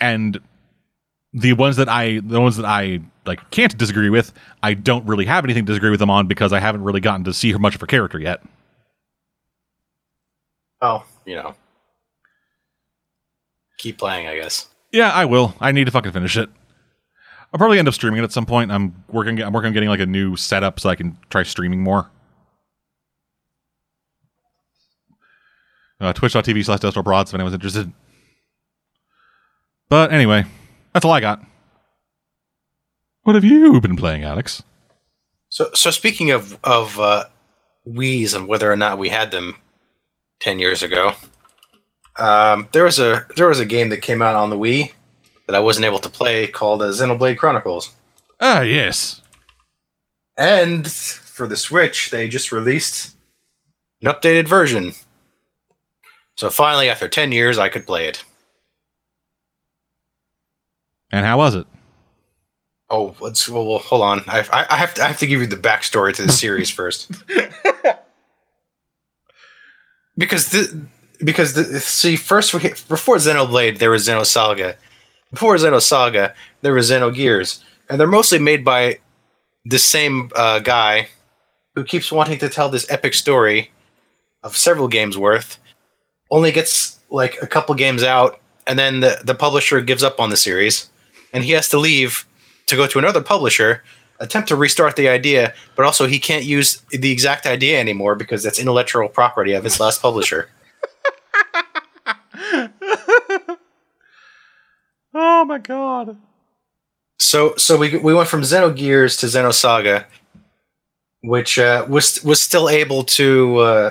and the ones that I, the ones that I like, can't disagree with. I don't really have anything to disagree with them on because I haven't really gotten to see her much of her character yet. Oh, you know, keep playing, I guess. Yeah, I will. I need to fucking finish it. I'll probably end up streaming it at some point. I'm working. I'm working on getting like a new setup so I can try streaming more. Uh, Twitch.tv slash Prods if anyone's interested. But anyway, that's all I got. What have you been playing, Alex? So, so speaking of of uh, Wii's and whether or not we had them ten years ago, um, there was a there was a game that came out on the Wii that I wasn't able to play called uh, Xenoblade Chronicles, Ah, yes. and for the Switch they just released an updated version. So finally, after ten years, I could play it. And how was it? Oh, let's well, well hold on. I, I, I have to I have to give you the backstory to the series first. because the because the see first we, before Xenoblade there was Xenosaga. Before Xenosaga there was Xenogears, and they're mostly made by the same uh, guy who keeps wanting to tell this epic story of several games worth. Only gets like a couple games out, and then the the publisher gives up on the series, and he has to leave to go to another publisher, attempt to restart the idea, but also he can't use the exact idea anymore because that's intellectual property of his last publisher. Oh my god. So so we we went from Xenogears to Xenosaga, which uh, was was still able to uh,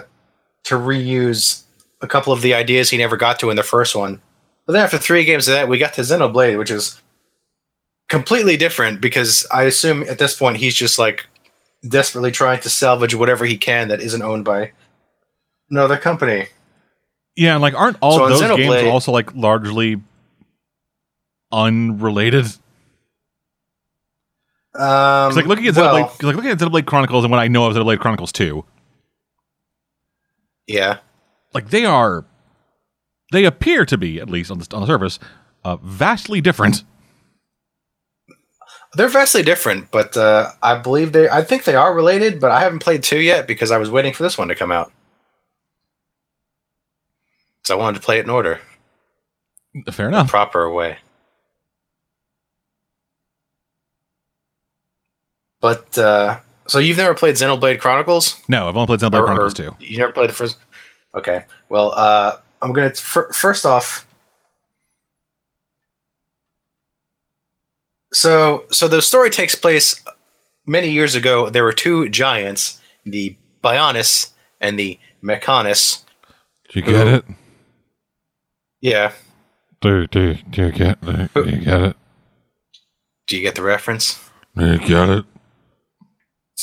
to reuse a couple of the ideas he never got to in the first one. But then after three games of that, we got to Xenoblade, which is completely different because I assume at this point he's just like desperately trying to salvage whatever he can that isn't owned by another company. Yeah, and like aren't all So on those games also like largely unrelated? Um, like looking at well, Xenoblade, like looking at Xenoblade Chronicles and what I know of Xenoblade Chronicles 2, yeah, like they are they appear to be, at least on the on the surface, uh, vastly different. they're vastly different, but uh, I believe they. I think they are related, but I haven't played two yet because I was waiting for this one to come out. So I wanted to play it in order, Fair enough. proper way. But uh, so you've never played Xenoblade Chronicles? No, I've only played Xenoblade Or- Chronicles 2. You never played the first. Okay. Well, uh, I'm gonna fir- first off. So, so the story takes place many years ago. There were two giants, the Bionis and the Mechonis. Did you get it? Yeah. Do, do, do you get do, do you get it? Do you get the reference? Do you get it?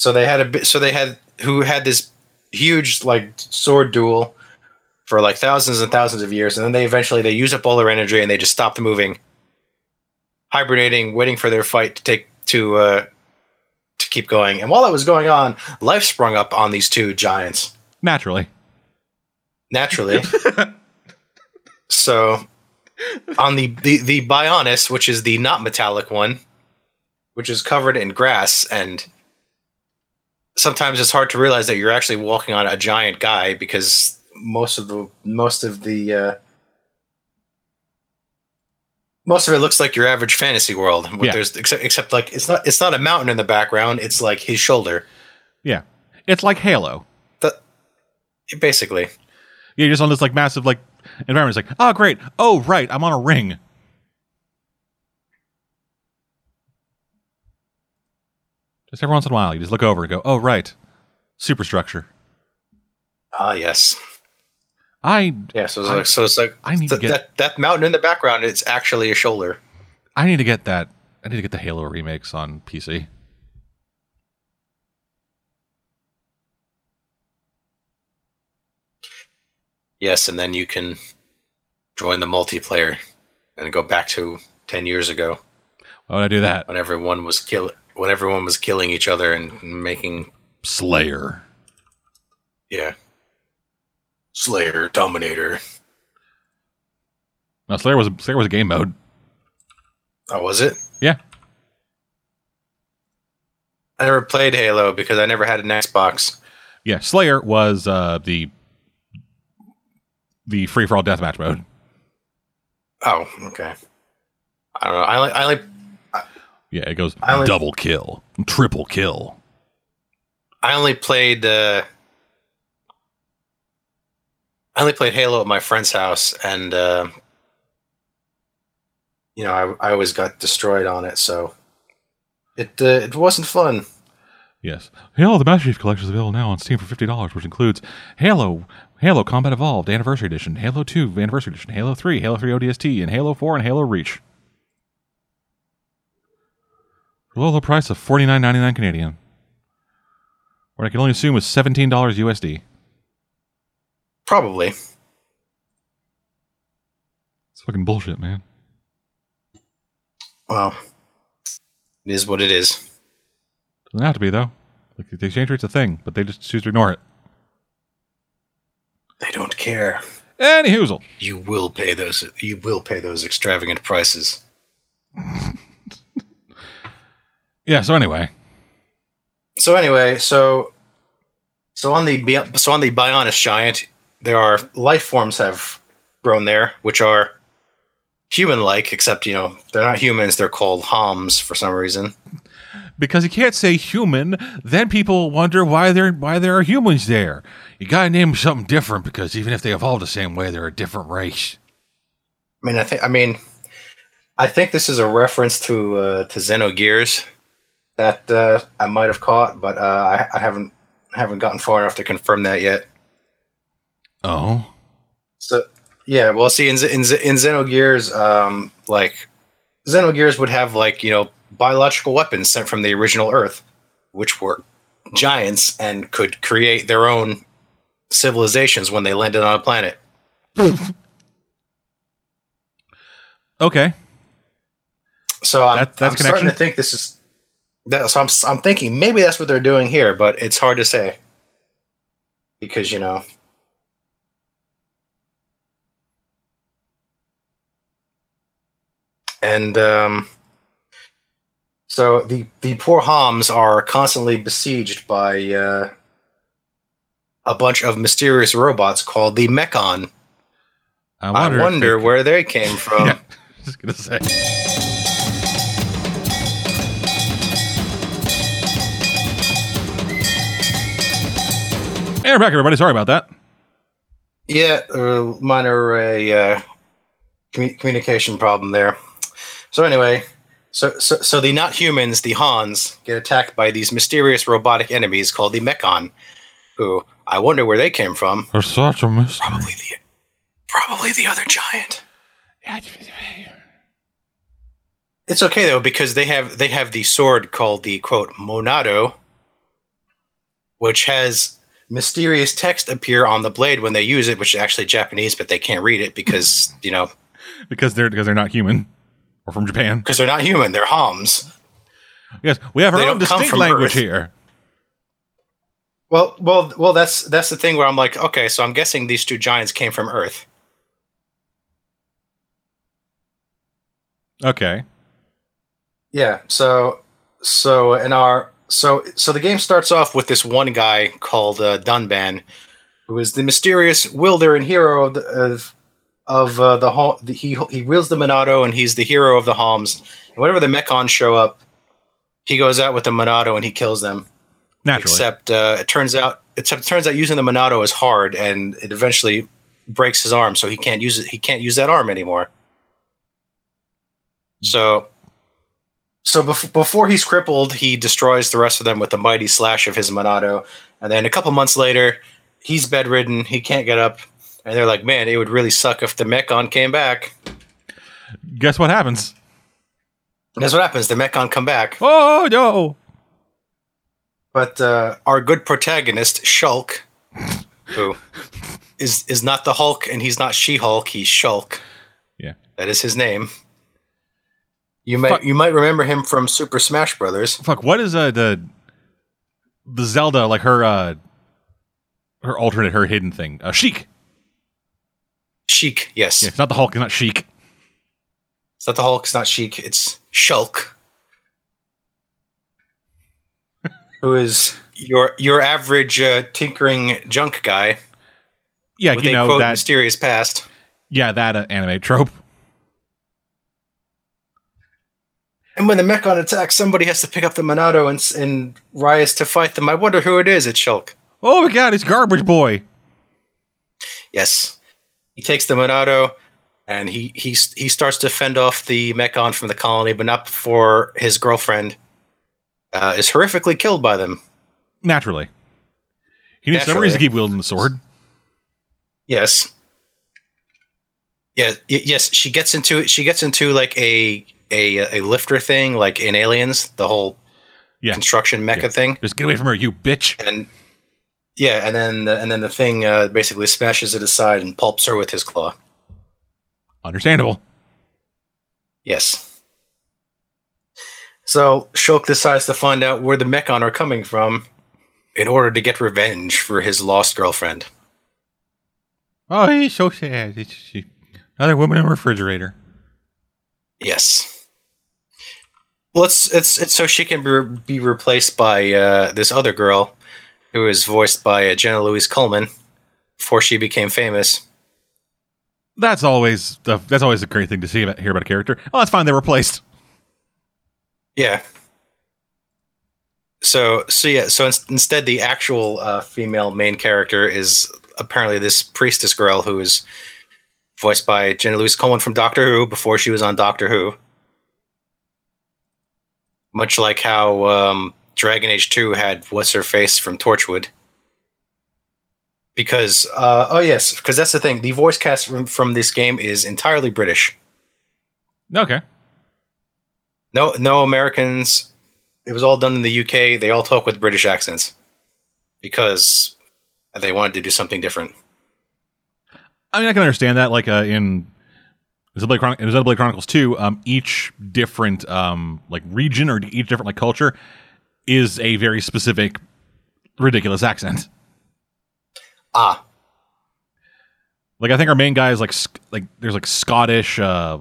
So they had a bit. So they had who had this huge like sword duel for like thousands and thousands of years, and then they eventually they use up all their energy and they just stopped moving, hibernating, waiting for their fight to take to uh, to keep going. And while that was going on, life sprung up on these two giants Naturally. naturally. so on the, the the Bionis, which is the not metallic one, which is covered in grass, and sometimes it's hard to realize that you're actually walking on a giant guy because most of the most of the uh, most of it looks like your average fantasy world. Yeah. There's except except like it's not it's not a mountain in the background. It's like his shoulder. Yeah. It's like Halo. The, basically. Yeah, you're just on this like massive like environment. It's like, oh great. Oh right, I'm on a ring. Just every once in a while, you just look over and go, oh right, superstructure. Ah yes. I Yeah, so it's I- like, so it's like I need to th- get that that mountain in the background. It's actually a shoulder. I need to get that. I need to get the Halo remakes on PC. Yes, and then you can join the multiplayer and go back to ten years ago Why would I do that? when everyone was kill when everyone was killing each other and making Slayer. yeah Slayer Dominator. No, Slayer was Slayer was a game mode. Oh, was it? Yeah. I never played Halo because I never had an Xbox. Yeah, Slayer was uh, the the free for all deathmatch mode. Oh, okay. I don't know. I like I like Yeah, it goes only- double kill, triple kill. I only played uh I only played Halo at my friend's house and uh, you know, I I always got destroyed on it, so It uh, it wasn't fun. Yes. Halo the Master Chief Collection is available now on Steam for fifty dollars, which includes Halo, Halo Combat Evolved Anniversary Edition, Halo Two Anniversary Edition, Halo Three, Halo Three ODST, and Halo Four and Halo Reach. For the low, low price of forty nine ninety nine Canadian. What I can only assume was seventeen dollars USD. Probably. It's fucking bullshit, man. Well, it is what it is. Doesn't have to be though. Like the exchange rate's a thing, but they just choose to ignore it. They don't care. Any hoozle. You will pay those. You will pay those extravagant prices. Yeah. So anyway, So anyway, so so on the so on the Bionis giant, there are life forms have grown there, which are human-like, except you know they're not humans. They're called Homs for some reason. because you can't say human, then people wonder why there why there are humans there. You gotta name them something different because even if they evolve the same way, they're a different race. I mean, I think I mean, I think this is a reference to uh, to Xenogears that uh, I might have caught, but uh, I, I haven't haven't gotten far enough to confirm that yet. Oh, So yeah, well, see, in in, in Xenogears, um, like Xenogears would have like you know biological weapons sent from the original Earth, which were giants and could create their own civilizations when they landed on a planet. okay. So I'm, That- I'm starting to think this is that. So I'm I'm thinking maybe that's what they're doing here, but it's hard to say because you know. And um, so the the poor Homs are constantly besieged by uh, a bunch of mysterious robots called the Mechon. I I wonder, wonder, if they- where they came from. Yeah, just gonna say. And we're back, everybody. Sorry about that. Yeah, a minor uh, uh, commu- communication problem there. So anyway, so, so so the not humans, the Homs, get attacked by these mysterious robotic enemies called the Mechon, who I wonder where they came from. There's such a mystery. Probably the probably the other giant. It's okay though because they have they have the sword called the quote Monado, which has mysterious text appear on the blade when they use it, which is actually Japanese, but they can't read it because you know because they're because they're not human or from Japan. because they're not human, they're Homs. Yes, we have our They own distinct language Earth. here. Well, well, well. That's that's the thing where I'm like, okay, so I'm guessing these two giants came from Earth. Okay. Yeah. So so in our so so the game starts off with this one guy called uh, Dunban, who is the mysterious wielder and hero of the, of of uh, the, the he he wields the Monado and he's the hero of the Homs. And whenever the Mechons show up, he goes out with the Monado and he kills them. Naturally. Except uh, it turns out except it turns out using the Monado is hard and it eventually breaks his arm, so he can't use it. He can't use that arm anymore. So, so bef- before he's crippled, he destroys the rest of them with the mighty slash of his Monado, and then a couple months later, he's bedridden. He can't get up, and they're like, "Man, it would really suck if the Mechon came back." Guess what happens? Guess what happens. The Mechon come back, Oh no! but uh, our good protagonist Shulk, who is is not the Hulk, and he's not She Hulk. He's Shulk. Yeah. That is his name. You might Fuck. you might remember him from Super Smash Brothers. Fuck. What is uh, the the Zelda like her uh her alternate her hidden thing? Uh, Sheik. Sheik, yes. Yeah, it's not the Hulk. It's not Sheik. It's not the Hulk. It's not Sheik. It's Shulk, who is your your average uh, tinkering junk guy Yeah, with you a know quote that. mysterious past. Yeah, that uh, anime trope. And when the Mechon attacks, somebody has to pick up the Monado and, and rise to fight them. I wonder who it is. It's Shulk. Oh my god, it's Garbage Boy. Yes, he takes the Monado and he he he starts to fend off the Mechon from the colony, but not before his girlfriend uh, is horrifically killed by them. Naturally. He needs some reason to keep wielding the sword. Yes. Yeah. y- yes. She gets into she gets into like a a a lifter thing, like in Aliens, the whole Yeah. construction mecha Yeah. thing, Just get away from her, you bitch. and yeah, and then the, and then the thing uh, basically smashes it aside and pulps her with his claw. Understandable. Yes. So Shulk decides to find out where the Mechon are coming from in order to get revenge for his lost girlfriend. Oh, he's so sad. It's she, another woman in a refrigerator. Yes. Well, it's it's it's so she can be, be replaced by uh, this other girl, who is voiced by uh, Jenna Louise Coleman, before she became famous. That's always the, that's always a great thing to see about, hear about a character. Oh, that's fine. They're replaced. Yeah. So so yeah so ins- instead the actual uh, female main character is apparently this priestess girl who is voiced by Jenna Louise Coleman from Doctor Who before she was on Doctor Who. Much like how um, Dragon Age Two had what's her face from Torchwood. Because uh, oh yes, because that's the thing. The voice cast from, from this game is entirely British. Okay. No, no Americans. It was all done in the UK. They all talk with British accents because they wanted to do something different. I mean, I can understand that. Like uh, in Xenoblade, Chron- in Xenoblade Chronicles 2, um, each different um, like region or each different like culture is a very specific, ridiculous accent. Ah, Like I think our main guy is like Sc- like there's like Scottish, uh,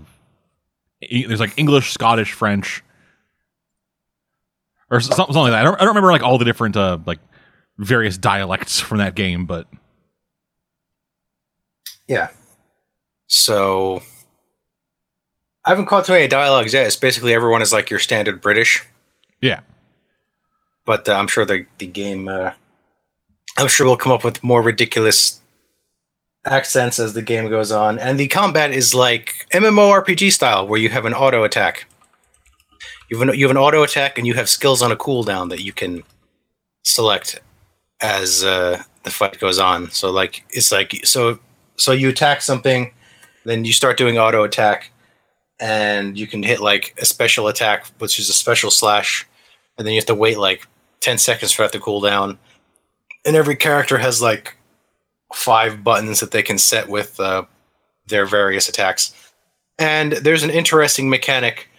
e- there's like English, Scottish, French, or something, something like that. I don't, I don't remember like all the different uh, like various dialects from that game, but yeah. So I haven't caught too many dialogues yet. It's basically everyone is like your standard British, yeah, but uh, I'm sure the the game. Uh, I'm sure we'll come up with more ridiculous accents as the game goes on, and the combat is like MMORPG style, where you have an auto attack. You have an, you have an auto attack, and you have skills on a cooldown that you can select as uh, the fight goes on. So like it's like so so you attack something, then you start doing auto attack, and you can hit like a special attack, which is a special slash, and then you have to wait like ten seconds for that to cool down. And every character has like five buttons that they can set with uh, their various attacks. And there's an interesting mechanic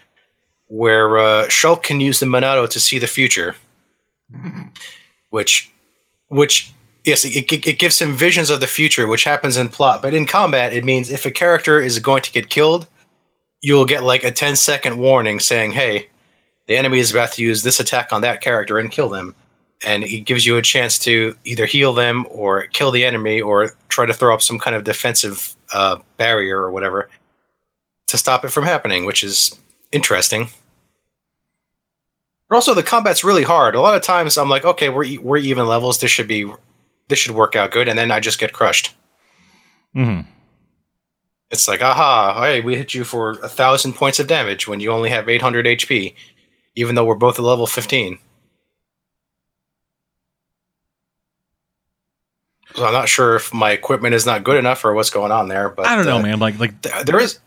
where uh, Shulk can use the Monado to see the future, which, which yes, it, it gives him visions of the future, which happens in plot. But in combat, it means if a character is going to get killed, you'll get like a 10 second warning saying, "Hey, the enemy is about to use this attack on that character and kill them." And it gives you a chance to either heal them or kill the enemy or try to throw up some kind of defensive uh, barrier or whatever to stop it from happening, which is interesting. But also, the combat's really hard. A lot of times, I'm like, okay, we're we're even levels. This should be this should work out good, and then I just get crushed. hmm It's like, aha, hey, we hit you for a thousand points of damage when you only have 800 HP, even though we're both at level 15. So I'm not sure if my equipment is not good enough or what's going on there, but I don't know, uh, man. Like like th- there is,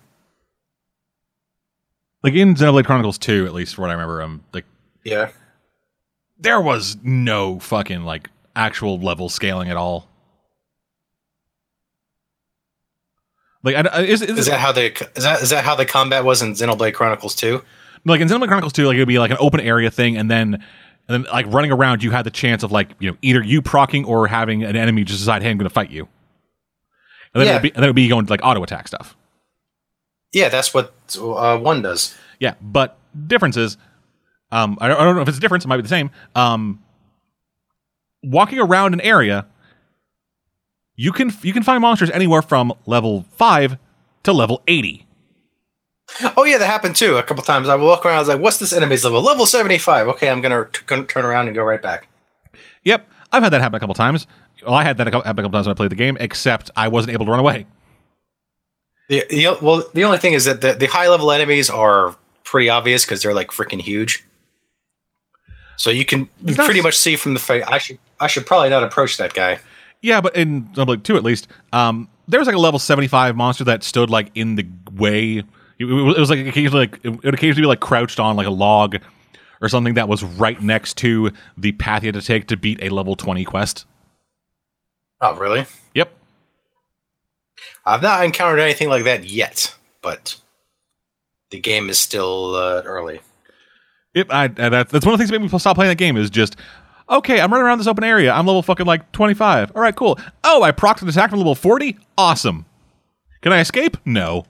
like in Xenoblade Chronicles 2, at least for what I remember, um, like yeah, there was no fucking like actual level scaling at all. Like, I, I- is, is, is that how the is that is that how the combat was in Xenoblade Chronicles 2? like in Xenoblade Chronicles 2, like it'd be like an open area thing, and then and then like running around, you had the chance of like you know either you procking or having an enemy just decide, hey, I'm going to fight you, and then Yeah. it'd be, and then it'd be going to like auto attack stuff. Yeah, that's what uh, one does. Yeah, but difference is, um, I don't, I don't know if it's a difference. It might be the same. Um, walking around an area, you can you can find monsters anywhere from level five to level eighty. Oh yeah, that happened too. A couple times I would walk around. I was like, "What's this enemy's level? Level 75." Okay, I'm gonna, t- turn around and go right back. Yep, I've had that happen a couple times. Well, I had that a couple, happen a couple times when I played the game, except I wasn't able to run away. The, the well, the only thing is that the, the high level enemies are pretty obvious because they're like freaking huge. So you can you pretty much see from the fight. I should I should probably not approach that guy. Yeah, but in Xenoblade 2 at least, um, there was like a level 75 monster that stood like in the way. It, was- it was like occasionally like it would occasionally be like crouched on like a log or something that was right next to the path you had to take to beat a level 20 quest. Oh, really? Yep. I've not encountered anything like that yet, but the game is still uh, early. Yep, I, I- that's one of the things that made me stop playing that game is just, okay, I'm running around this open area. I'm level fucking like 25. All right, cool. Oh, I procced an attack from level 40? Awesome. Can I escape? No.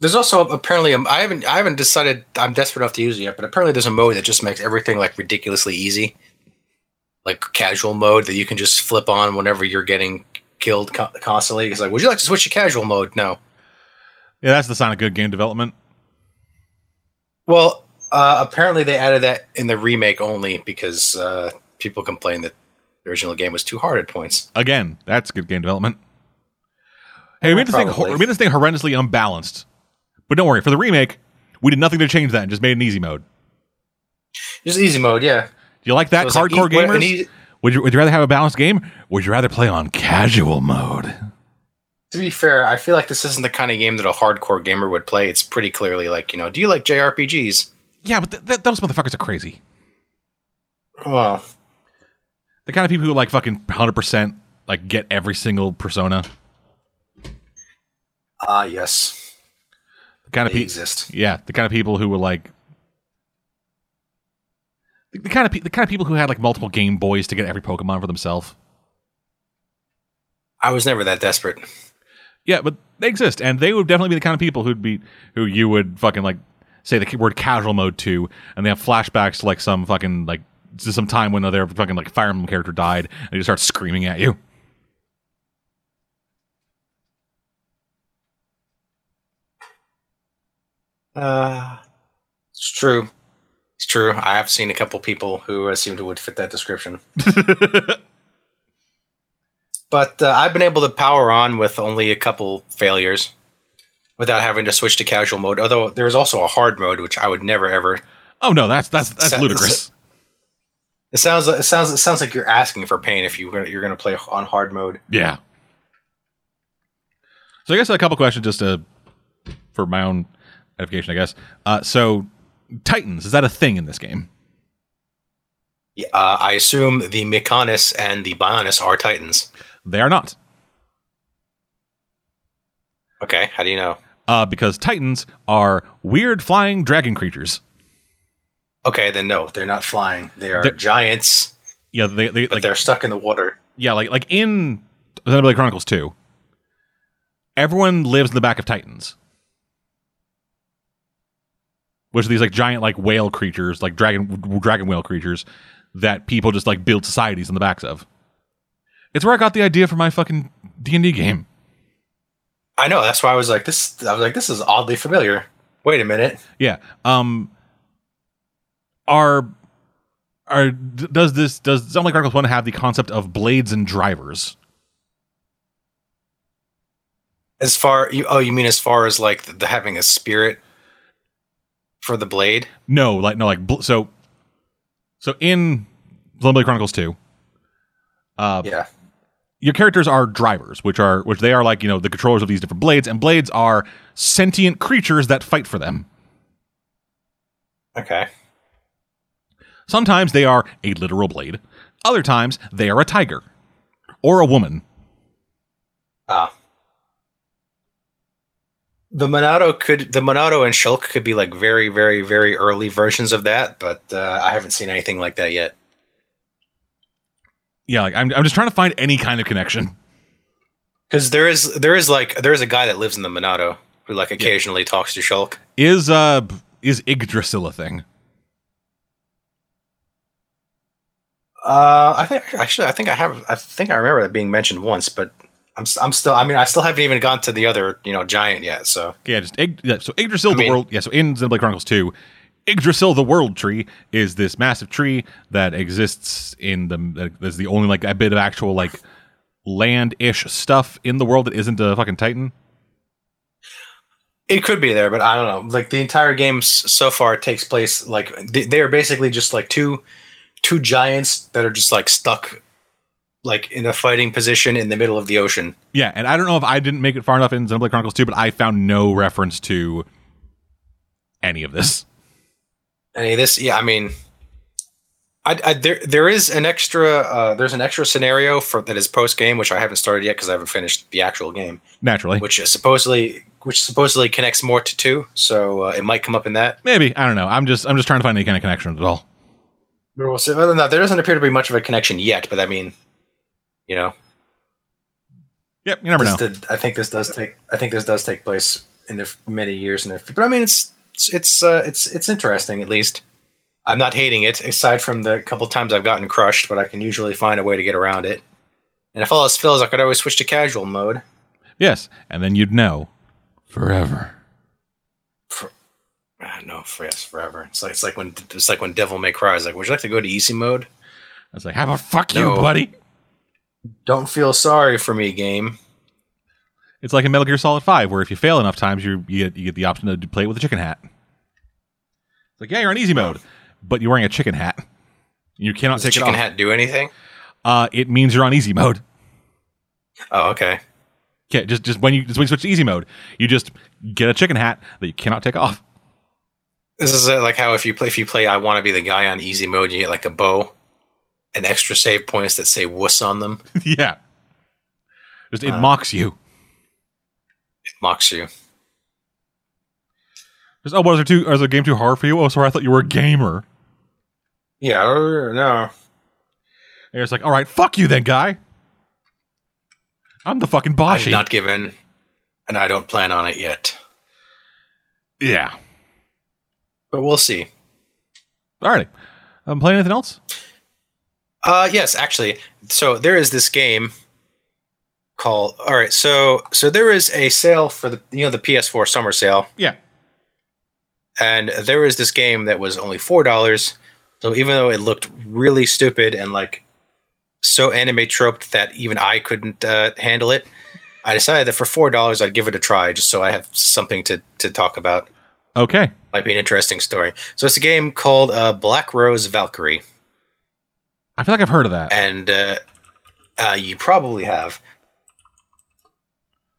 There's also apparently a, I haven't I haven't decided I'm desperate enough to use it yet, but apparently there's a mode that just makes everything like ridiculously easy, like casual mode that you can just flip on whenever you're getting killed constantly. It's like, would you like to switch to casual mode? No. Yeah, that's the sign of good game development. Well, uh, apparently they added that in the remake only because uh, people complained that the original game was too hard at points. Again, that's good game development. Hey, we made this thing we made this thing horrendously unbalanced. But don't worry, for the remake, we did nothing to change that and just made an easy mode. Just easy mode, yeah. Do you like that, So like hardcore e- gamers? would you would you rather have a balanced game? Would you rather play on casual mode? To be fair, I feel like this isn't the kind of game that a hardcore gamer would play. It's pretty clearly like, you know, do you like JRPGs? Yeah, but th- th- those motherfuckers are crazy. Well, The kind of people who like fucking hundred percent like get every single persona. ah, yes. The kind of They people, exist. yeah, the kind of people who were like the, the kind of pe- the kind of people who had like multiple Game Boys to get every Pokemon for themselves. I was never that desperate. Yeah, but they exist, and they would definitely be the kind of people who'd be who you would fucking like say the word casual mode to, and they have flashbacks to like some fucking like to some time when their fucking like Fire Emblem character died, and they just start screaming at you. Uh, it's true. It's true. I have seen a couple people who uh, seem to would fit that description. but uh, I've been able to power on with only a couple failures without having to switch to casual mode. Although there's also a hard mode, which I would never ever. Oh no, that's that's that's Sa- ludicrous. It sounds. It sounds. It sounds like you're asking for pain if you you're going to play on hard mode. Yeah. So I guess a couple questions just to for my own edification, I guess. Uh, so Titans is that a thing in this game? Yeah, Uh, I assume the Mechonis and the Bionis are Titans. They are not. Okay, how do you know? Uh, because Titans are weird flying dragon creatures. Okay, then no, they're not flying. They are They're- giants, Yeah, they, they but like they're stuck in the water. yeah, like like in Xenoblade Chronicles 2, everyone lives in the back of Titans. Which are these like giant like whale creatures, like dragon dragon whale creatures that people just like build societies in the backs of. It's where I got the idea for my fucking D&D game. I know. That's why I was like, this. I was like, this is oddly familiar. Wait a minute. Yeah. Um are are does this does Xenoblade Chronicles 1 have the concept of blades and drivers? As far you, oh, you mean as far as like the, the having a spirit for the blade? No, like no, like so. So in Xenoblade Chronicles Two, uh, Yeah. Your characters are drivers, which are which they are like you know the controllers of these different blades, and blades are sentient creatures that fight for them. Okay. Sometimes they are a literal blade. Other times they are a tiger or a woman. Ah. The Monado could the Monado and Shulk could be like very, very, very early versions of that, but uh, I haven't seen anything like that yet. Yeah, like I'm, I'm just trying to find any kind of connection. Because there is there is like there is a guy that lives in the Monado who like occasionally talks to Shulk. Is uh is Yggdrasil a thing? Uh, I think actually I think I have I think I remember that being mentioned once, but I'm I'm still I mean I still haven't even gone to the other you know giant yet. So Yeah, just yeah, so Yggdrasil I the mean- world. Yeah, so in Xenoblade Chronicles Two, Yggdrasil the world tree is this massive tree that exists in the. that is the only like a bit of actual like land ish stuff in the world that isn't a fucking titan. It could be there, but I don't know. Like the entire game so far takes place like they, they are basically just like two two giants that are just like stuck like in a fighting position in the middle of the ocean. Yeah, and I don't know if I didn't make it far enough in Xenoblade Chronicles 2, but I found no reference to any of this. And this, yeah, I mean, I, I there there is an extra uh, there's an extra scenario for that is post game which I haven't started yet because I haven't finished the actual game, Naturally. which is supposedly which supposedly connects more to two, so uh, it might come up in that. Maybe. I don't know. I'm just I'm just trying to find any kind of connection at all. We'll see. Other than that, there doesn't appear to be much of a connection yet. But I mean, you know, Yep, you never know. did, I think this does take. I think this does take place in the many years in the. But I mean, it's it's it's uh, it's it's interesting at least. I'm not hating it, aside from the couple times I've gotten crushed, but I can usually find a way to get around it. And if all else fails, I could always switch to casual mode. Yes, and then you'd know forever. Ah, no, for yes, forever. It's like it's like when it's like when Devil May Cry is like, would you like to go to easy mode? I was like, how about fuck you, buddy? Don't feel sorry for me, game. It's like in Metal Gear Solid 5, where if you fail enough times, you you get, you get the option to play it with a chicken hat. It's like, yeah, you're on easy mode, but you're wearing a chicken hat. You cannot Does take it chicken off. hat do anything? Uh, it means you're on easy mode. Oh, okay. Okay, just just when you just when you switch to easy mode, you just get a chicken hat that you cannot take off. This is uh, like how if you play if you play I want to be the guy on easy mode, you get like a bow and extra save points that say wuss on them. yeah, just it Uh. mocks you. It mocks you. Just oh, was there too? Was the game too hard for you? Oh, sorry, I thought you were a gamer. Yeah, no. And it's like, all right, fuck you then, guy. I'm the fucking I've Boshi. not given and I don't plan on it yet. yeah. But we'll see. Alrighty. I'm playing anything else? Uh yes, actually. So there is this game called All right, so so there is a sale for the you know the PS4 summer sale Yeah. and there was this game that was only four dollars. So even though it looked really stupid and like so anime troped that even I couldn't uh, handle it, I decided that for four dollars I'd give it a try just so I have something to to talk about. Okay. Might be an interesting story. So it's a game called uh, Black Rose Valkyrie, I feel like I've heard of that. and uh, uh, you probably have.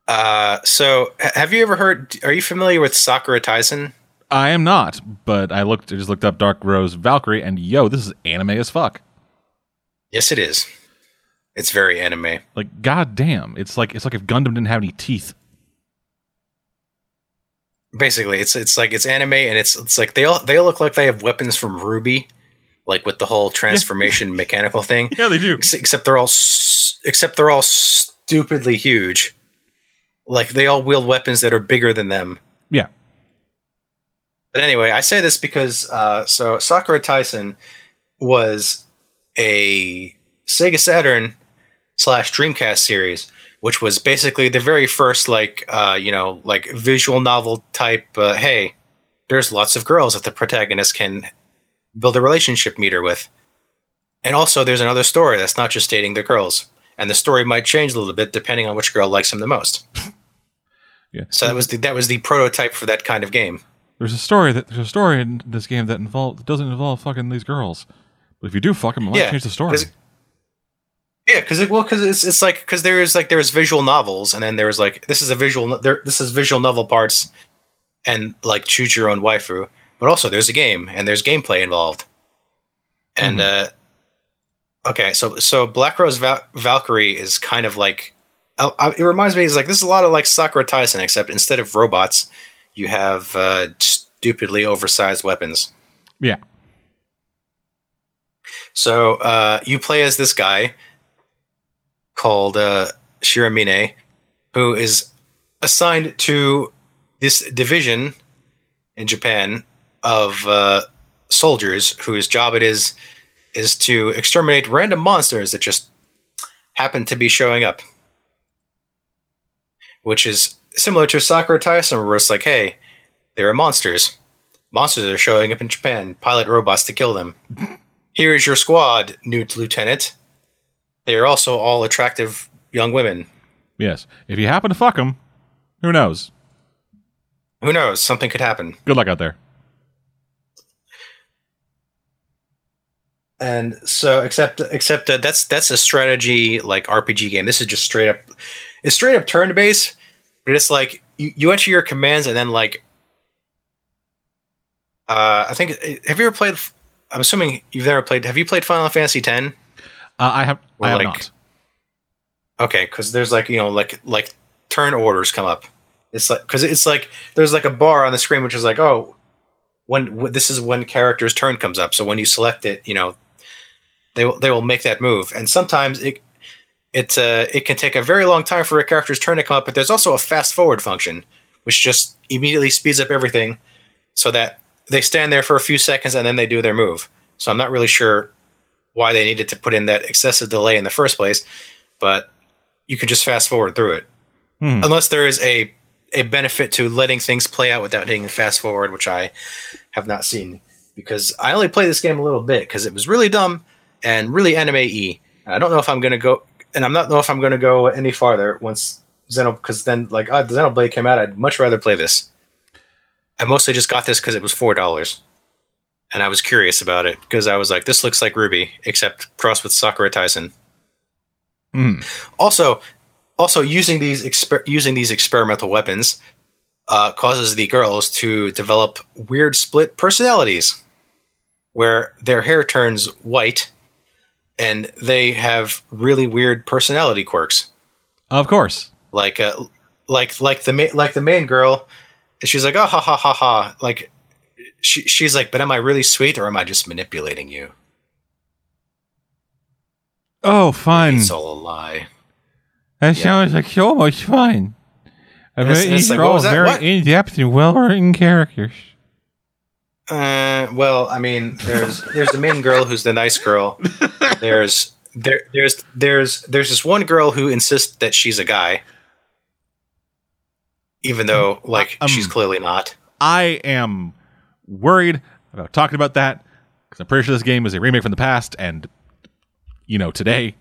Uh, so have you ever heard? Are you familiar with Sakura Taisen? I am not, but I looked. I just looked up Dark Rose Valkyrie, and yo, this is anime as fuck. Yes, it is. It's very anime. Like, goddamn, it's like it's like if Gundam didn't have any teeth. Basically, it's it's like it's anime, and it's it's like they all they all look like they have weapons from RWBY, like with the whole transformation mechanical thing. Yeah, they do. Except they're all except they're all stupidly huge. Like they all wield weapons that are bigger than them. Yeah. But anyway, I say this because uh, so Sakura Taisen was a Sega Saturn slash Dreamcast series, which was basically the very first like uh, you know like visual novel type. Uh, hey, there's lots of girls that the protagonist can build a relationship meter with, and also there's another story that's not just dating the girls, and the story might change a little bit depending on which girl likes him the most. Yeah. So that was the that was the prototype for that kind of game. There's a story that there's a story in this game that involve that doesn't involve fucking these girls. But if you do fuck them, it might Yeah, change the story. 'cause- Yeah, because it, well, because it's it's like because there's like there's visual novels, and then there's like this is a visual there this is visual novel parts, and like choose your own waifu, but also there's a game and there's gameplay involved, and uh, okay, so so Black Rose Val- Valkyrie is kind of like uh, uh, it reminds me it's like this is a lot of like Sakura Taisen, except instead of robots, you have uh, stupidly oversized weapons. yeah. So uh, you play as this guy called uh, Shiramine, who is assigned to this division in Japan of uh, soldiers whose job it is is to exterminate random monsters that just happen to be showing up. Which is similar to Sakura Taisen, where it's like, hey, there are monsters. Monsters are showing up in Japan. Pilot robots to kill them. Here is your squad, new lieutenant. They are also all attractive young women. Yes. If you happen to fuck them, who knows? Who knows? Something could happen. Good luck out there. And so, except except that that's that's a strategy like RPG game. This is just straight up. It's straight up turn based, but it's like you, you enter your commands and then like. Uh, I think. Have you ever played? I'm assuming you've never played. Have you played Final Fantasy X? Uh, I have. Or I have like- not. Okay, because there's like you know like like turn orders come up. It's like because it's like there's like a bar on the screen which is like oh when, when this is when character's turn comes up. So when you select it, you know they will they will make that move, and sometimes it it uh, it can take a very long time for a character's turn to come up. But there's also a fast forward function which just immediately speeds up everything so that they stand there for a few seconds and then they do their move. So I'm not really sure why they needed to put in that excessive delay in the first place, but you can just fast forward through it. Hmm. Unless there is a a benefit to letting things play out without hitting fast forward, which I have not seen because I only played this game a little bit because it was really dumb and really anime y. I don't know if I'm gonna go, and I'm not know if I'm gonna go any farther once Xeno because then like uh, Xenoblade came out. I'd much rather play this. I mostly just got this because it was four dollars, and I was curious about it because I was like, this looks like RWBY except crossed with Sakura Taisen. Hmm. Also, also using these exper- using these experimental weapons uh, causes the girls to develop weird split personalities, where their hair turns white, and they have really weird personality quirks. Of course. Like, uh, like, like the ma- like the main girl, she's like, oh ha ha ha ha, like. She, she's like, but am I really sweet or am I just manipulating you? Oh, fun. It's all a lie. That Yeah. sounds like so much fun. I And it's- bet these like, are all very in-depth and well-written characters. Uh, well, I mean, there's there's the main girl who's the nice girl. There's there there's there's there's this one girl who insists that she's a guy, even though like Um, she's clearly not. I am worried about talking about that because I'm pretty sure this game is a remake from the past and, you know, today.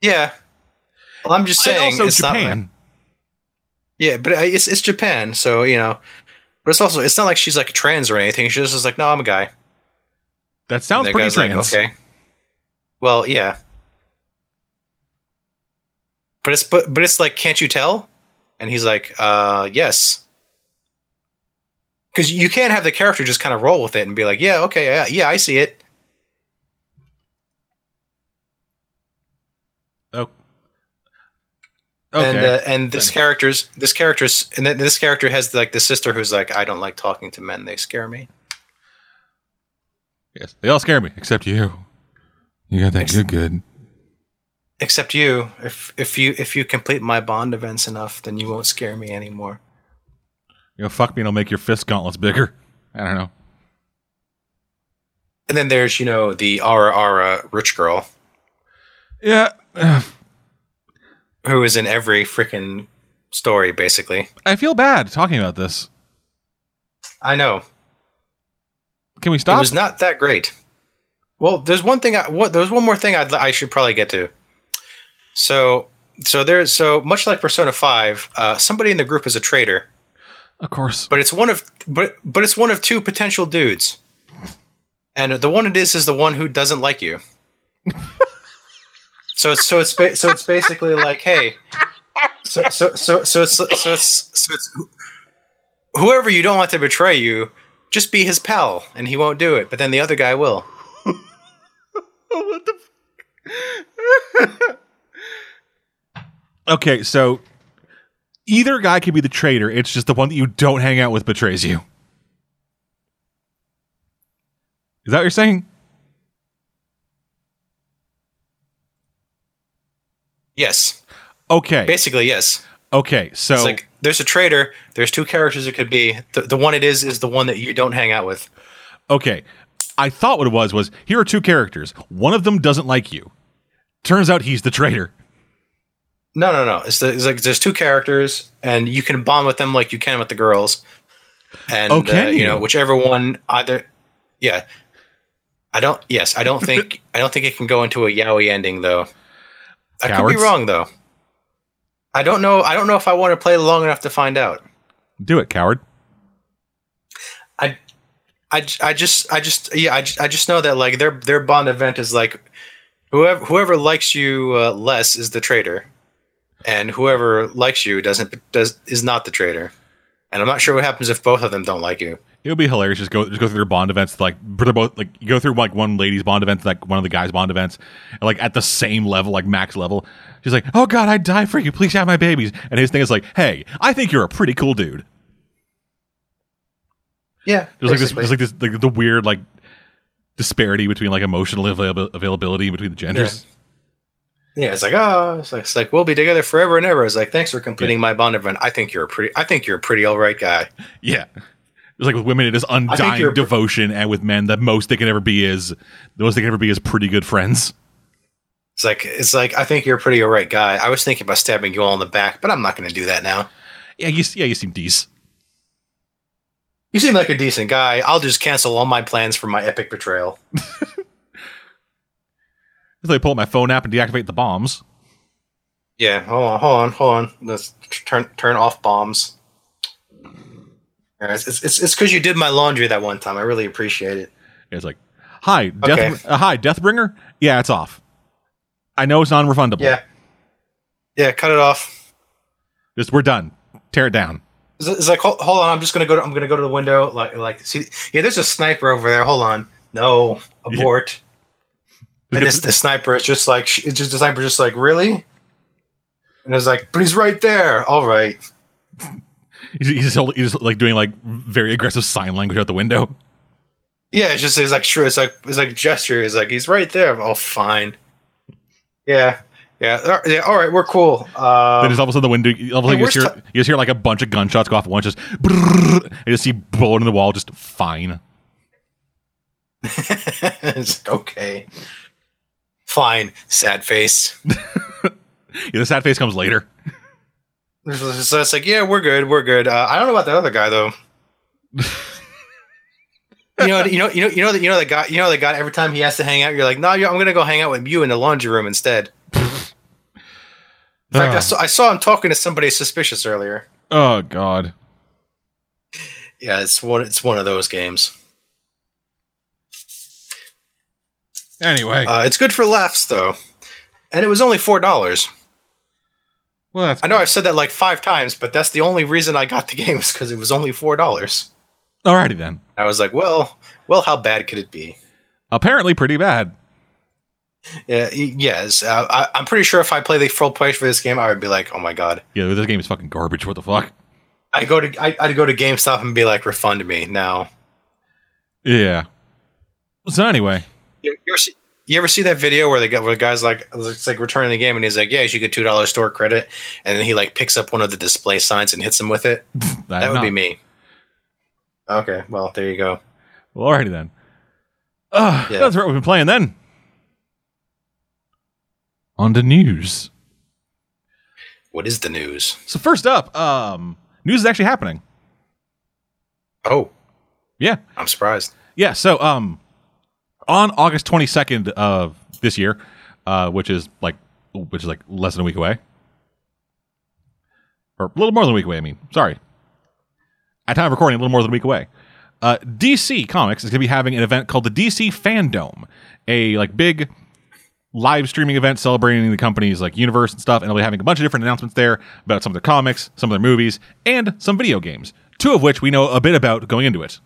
Yeah. Well, I'm just saying also it's not. Japan. Yeah, but it's it's Japan, so you know. But it's also it's not like she's like trans or anything. She's just like, no, I'm a guy. that sounds the pretty guy's like, okay. Well, yeah. But it's but but it's like, can't you tell? And he's like, uh, yes. Because you can't have the character just kind of roll with it and be like, yeah, okay, yeah, yeah, I see it. Oh. Okay. And uh, and this character's this character's and then this character has like the sister who's like, I don't like talking to men; they scare me. yes, they all scare me except you. You got that Ex- good, good. Except you. If if you if you complete my bond events enough, then you won't scare me anymore. You know, fuck me and I'll make your fist gauntlets bigger. I don't know. And then there's you know the Ara Ara rich girl Yeah. who is in every freaking story, basically. I feel bad talking about this. I know Can we stop? it was not that great. Well, there's one thing. I, what there's one more thing I'd, I should probably get to. So so there's so much like Persona Five, uh, somebody in the group is a traitor, of course. but it's one of but but it's one of two potential dudes, and the one it is is the one who doesn't like you. so it's so it's ba- so it's basically like, hey, so so so so it's so it's so it's whoever you don't want to betray you, just be his pal, and he won't do it. But then the other guy will. what the Okay, so either guy can be the traitor. It's just the one that you don't hang out with betrays you. Is that what you're saying? Yes, Okay. basically yes. Okay. So It's like there's a traitor. There's two characters it could be. The, the one it is is the one that you don't hang out with. okay. I thought what it was was here are two characters. One of them doesn't like you. Turns out he's the traitor. No, no, no. It's, the, it's like there's two characters, and you can bond with them like you can with the girls. And Oh, can uh, you you? know whichever one either. Yeah, I don't. Yes, I don't think. I don't think it can go into a yaoi ending though. I could be wrong though. I don't know. I don't know if I want to play long enough to find out. Do it, coward. I, I, I just, I just, yeah, I I just know that like their their bond event is like whoever whoever likes you uh, less is the traitor, and whoever likes you doesn't does is not the traitor. And I'm not sure what happens if both of them don't like you. It would be hilarious. Just go, just go through their bond events. Like they're both like you go through like one lady's bond event, like one of the guys' bond events, and like at the same level, like max level. She's like, "Oh God, I'd die for you. Please have my babies." And his thing is like, "Hey, I think you're a pretty cool dude." Yeah, There's like this, there's like this, like the weird like disparity between like emotional avail- availability between the genders. Yeah, it's like oh, it's like, it's like we'll be together forever and ever. It's like thanks for completing my bond event. I think you're a pretty. I think you're a pretty all right guy. Yeah. It's like with women, it is undying devotion, and with men, the most they can ever be is the most they can ever be is pretty good friends. It's like it's like I think you're a pretty all right guy. I was thinking about stabbing you all in the back, but I'm not going to do that now. Yeah, you yeah you seem decent. You seem like a decent guy. I'll just cancel all my plans for my epic betrayal. If they pull up my phone app and deactivate the bombs. Yeah, hold on, hold on, hold on. Let's turn turn off bombs. Yeah, it's it's it's because you did my laundry that one time. I really appreciate it. It's like, hi, death, Okay. uh, hi, Deathbringer. Yeah, it's off. I know it's non-refundable. Yeah, yeah. Cut it off. just we're done. Tear it down. It's, it's like hold, hold on. I'm just gonna go. To, I'm gonna go to the window. Like like see. Yeah, there's a sniper over there. Hold on. No, abort. And this the sniper is just like it's just the sniper just like really. And it's like, but he's right there. All right. He's, he's, just, hold- he's just, like doing like very aggressive sign language out the window. Yeah, it's just it's like sure. It's like it's like gesture. It's like he's right there. Oh, fine. Yeah, yeah, all- yeah. All right, we're cool. then Um, just all of a sudden the window, all of a sudden you, just hear, you just hear like a bunch of gunshots go off at once. Just brrrr, and you just see bullet in the wall. Just fine. it's like, okay, fine. Sad face. Yeah, the sad face comes later. So it's like, yeah, we're good. We're good. Uh, I don't know about that other guy though. you know, you know, you know, you know that you know the guy. You know the guy. Every time he has to hang out, you're like, no, I'm gonna go hang out with you in the laundry room instead. In fact, I Ah. saw, I saw him talking to somebody suspicious earlier. Oh God. Yeah, it's one. It's one of those games. Anyway, Uh, it's good for laughs though, and it was only four dollars. Well I know I've said that like five times, but that's the only reason I got the game is because it was only four dollars. alrighty then. I was like, well, well, how bad could it be? Apparently, pretty bad. Yeah, yes. Uh, I, I'm pretty sure if I play the full price for this game, I would be like, oh my god. Yeah, this game is fucking garbage. What the fuck? I go to I, I'd go to GameStop and be like, refund me now. Yeah. So anyway, You, you, ever see, you ever see that video where the guy, where the guy's like, it's like returning the game, and he's like, yeah, you should get two dollars store credit, and then he like picks up one of the display signs and hits him with it. That would be me. Okay, well, there you go. Well, alrighty then. Uh, Yeah. That's what we've been playing then. On the news. What is the news? So first up, um, news is actually happening. Oh, Yeah, I'm surprised. yeah. So um, on August twenty second of this year, uh, which is like which is like less than a week away, or a little more than a week away. I mean, sorry. At time of recording, a little more than a week away. Uh, DC Comics is going to be having an event called the DC Fandome, a like big live streaming event celebrating the company's like universe and stuff, and they'll be having a bunch of different announcements there about some of their comics, some of their movies, and some video games. Two of which we know a bit about going into it.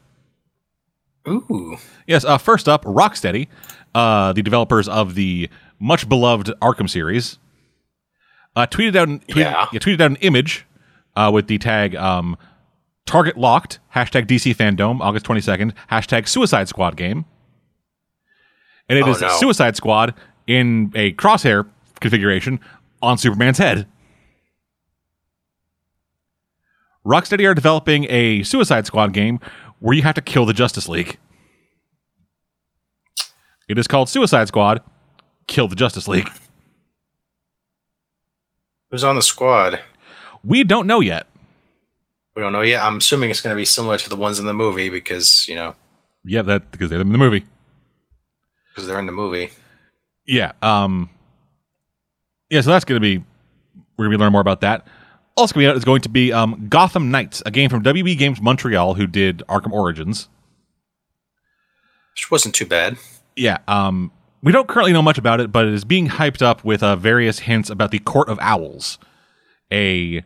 Ooh, Yes, uh, first up, Rocksteady, uh, the developers of the much beloved Arkham series, uh, tweeted out an, tweeted, Yeah. tweeted out an image uh, with the tag um, Target Locked, hashtag DC Fandom, August 22nd, hashtag Suicide Squad game. And it Oh, is no. Suicide Squad in a crosshair configuration on Superman's head. Rocksteady are developing a Suicide Squad game where you have to kill the Justice League. It is called Suicide Squad Kill the Justice League. who's on the squad? We don't know yet. We don't know yet. I'm assuming it's going to be similar to the ones in the movie because you know Yeah, that because they're in the movie. because they're in the movie. Yeah. Um Yeah, so that's gonna be we're gonna be learning more about that. Also coming out is going to be um, Gotham Knights, a game from WB Games Montreal, who did Arkham Origins. Which wasn't too bad. Yeah, um, we don't currently know much about it, but it is being hyped up with uh, various hints about the Court of Owls, a,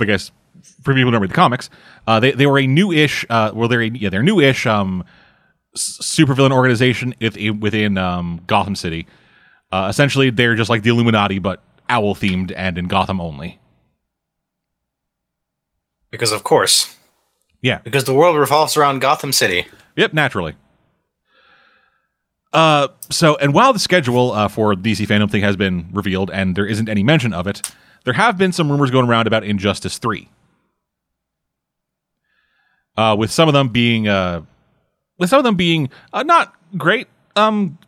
I guess, for people who don't read the comics, uh, they they were a new-ish, uh, well, they're a, yeah, they're new-ish um, supervillain organization within, within um, Gotham City. Uh, essentially, they're just like the Illuminati, but owl themed and in Gotham only. Because of course. Yeah. Because the world revolves around Gotham City. Yep, naturally. Uh, so, and while the schedule uh, for DC Fandome thing has been revealed, and there isn't any mention of it, there have been some rumors going around about Injustice Three. Uh, with some of them being, uh, with some of them being uh, not great um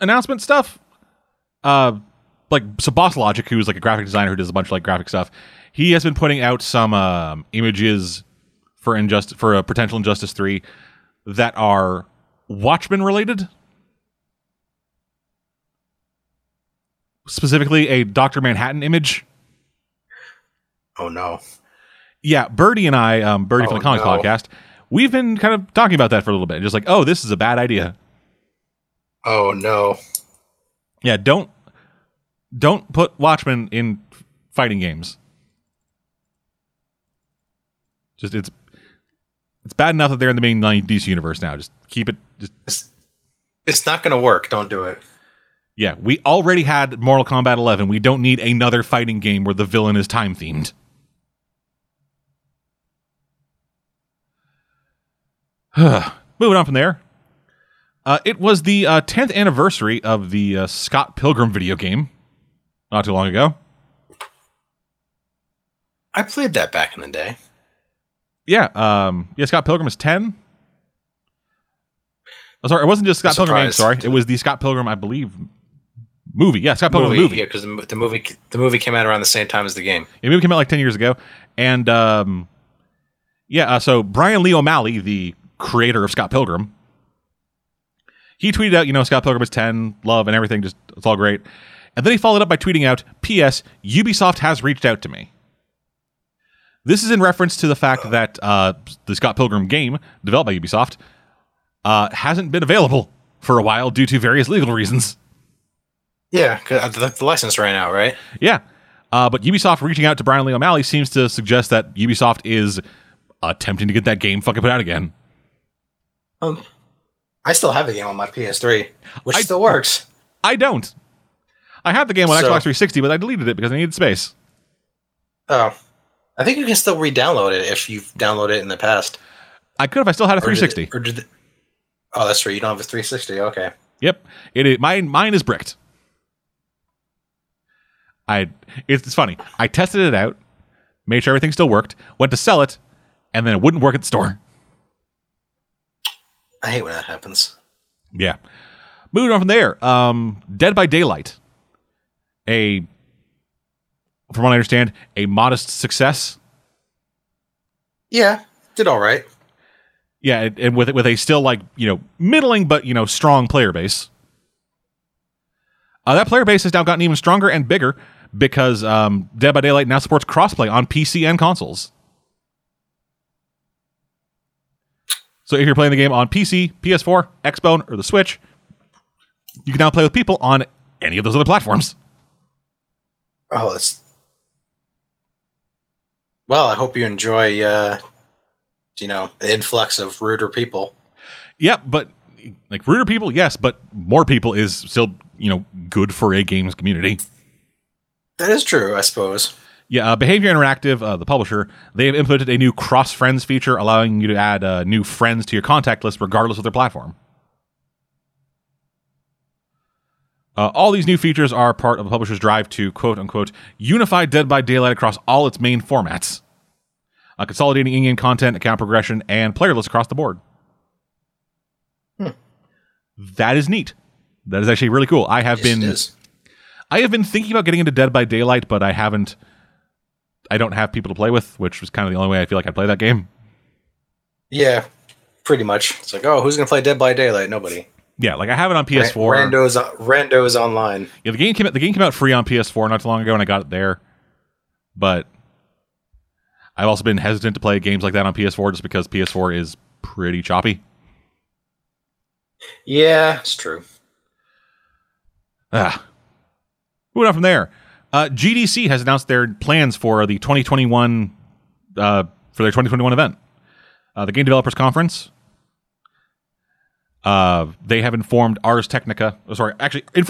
announcement stuff. Uh, like so, Boss Logic, who's like a graphic designer who does a bunch of like graphic stuff, he has been putting out some um, images for injustice for a potential Injustice Three that are Watchmen related. Specifically, a Doctor Manhattan image. Oh no. Yeah, Birdie and I, um, Birdie from Oh, the Comics no. Podcast, we've been kind of talking about that for a little bit. Just like, oh, this is a bad idea. Oh no. Yeah, don't don't put Watchmen in fighting games. Just it's it's bad enough that they're in the main DC universe now. Just keep it. Just It's, it's not gonna work. Don't do it. yeah, we already had Mortal Kombat 11. We don't need another fighting game where the villain is time themed. Moving on from there. Uh, it was the uh, 10th anniversary of the uh, Scott Pilgrim video game not too long ago. I played that back in the day. Yeah, um, yeah, Scott Pilgrim is 10. Oh, sorry, it wasn't just Scott I'm Pilgrim game, sorry. It was the Scott Pilgrim, I believe, movie. Yeah, Scott Pilgrim the movie. Yeah, because the, the movie the movie came out around the same time as the game. The movie came out like 10 years ago. And um, yeah, uh, so Brian Lee O'Malley, the creator of Scott Pilgrim, he tweeted out, you know, Scott Pilgrim is 10, love and everything, just it's all great. And then he followed up by tweeting out, P.S. Ubisoft has reached out to me. This is in reference to the fact that uh, the Scott Pilgrim game, developed by Ubisoft, uh, hasn't been available for a while due to various legal reasons. Yeah, the, the license ran out, right? Yeah. Uh, but Ubisoft reaching out to Brian Lee O'Malley seems to suggest that Ubisoft is attempting to get that game fucking put out again. Um, I still have the game on my PS3, which I- still works. I don't. I have the game on So- Xbox 360, but I deleted it because I needed space. Oh, I think you can still re-download it if you've downloaded it in the past. I could if I still had a Or did 360. it- Or did, it- oh, that's right. You don't have a 360. Okay. Yep. It, it mine mine is bricked. I it's, it's funny. I tested it out, made sure everything still worked, went to sell it, and then it wouldn't work at the store. I hate when that happens. Yeah. Moving on from there, um, Dead by Daylight, a, from what I understand, a modest success. Yeah, did all right. Yeah, and, with with a still like you know middling but you know strong player base. Uh, that player base has now gotten even stronger and bigger because um, Dead by Daylight now supports crossplay on PC and consoles. So if you're playing the game on PC, PS4, Xbone, or the Switch, you can now play with people on any of those other platforms. Oh, that's. Well, I hope you enjoy, uh, you know, the influx of ruder people. Yeah, but like ruder people, yes, but more people is still you know good for a games community. That is true, I suppose. Yeah, uh, Behavior Interactive, uh, the publisher, they have implemented a new cross friends feature, allowing you to add uh, new friends to your contact list regardless of their platform. Uh, all these new features are part of the publisher's drive to quote unquote unify Dead by Daylight across all its main formats, uh, consolidating in-game content, account progression, and player lists across the board. That is neat. That is actually really cool. I have Yes, been. I have been thinking about getting into Dead by Daylight, but I haven't. I don't have people to play with, which was kind of the only way I feel like I'd play that game. Yeah, pretty much. It's like, oh, who's gonna play Dead by Daylight? Nobody. Yeah, like I have it on PS4. Randos, Randos online. Yeah, the game came out. The game came out free on PS4 not too long ago, and I got it there. But I've also been hesitant to play games like that on PS4 just because PS4 is pretty choppy. Yeah, it's true. Ah. Moving on from there. Uh, GDC has announced their plans for the 2021 uh, for their 2021 event, uh, the Game Developers Conference. Uh, they have informed Ars Technica. oh, sorry, actually, Inf-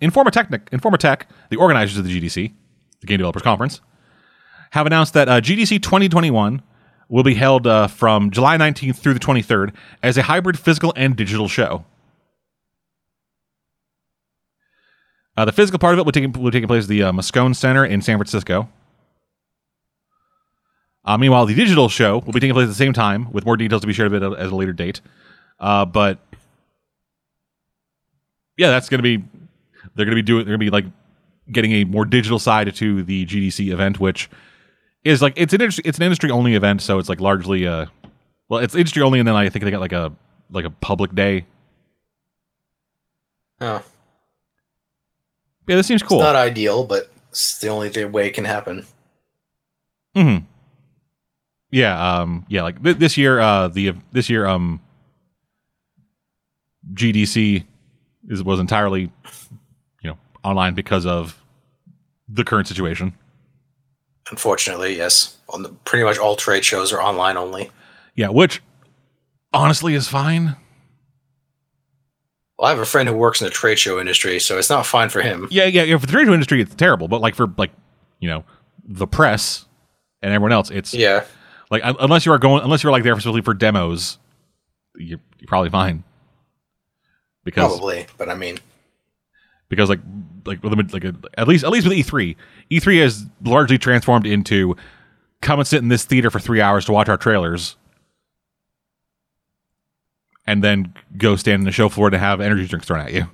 Informa Technic, Informa Tech, the organizers of the GDC, the Game Developers Conference, have announced that uh, GDC 2021 will be held uh, from July 19th through the 23rd as a hybrid physical and digital show. Uh, the physical part of it will take will take place at the uh, Moscone Center in San Francisco. Uh, meanwhile, the digital show will be taking place at the same time, with more details to be shared a, at a later date. Uh, but yeah, that's going to be they're going to be doing they're going to be like getting a more digital side to the GDC event, which is like it's an industry, it's an industry only event, so it's like largely uh well, it's industry only, and then I think they got like a like a public day. Oh, Yeah, this seems cool. It's not ideal, but it's the only way it can happen. hmm Yeah, um, yeah, like th- this year, uh, the this year, um, GDC is was entirely, you know, online because of the current situation. Unfortunately, yes. On the, pretty much all trade shows are online only. Yeah, which honestly is fine. Well, I have a friend who works in the trade show industry, so it's not fine for him. Yeah, yeah, yeah. For the trade show industry, it's terrible, but like for like, you know, the press and everyone else, it's Yeah, like unless you are going, unless you're like there specifically for demos, you're, you're probably fine. Because probably. But I mean, because like like with like a, at least at least with E3, E3 has largely transformed into come and sit in this theater for three hours to watch our trailers, and then go stand in the show floor to have energy drinks thrown at you.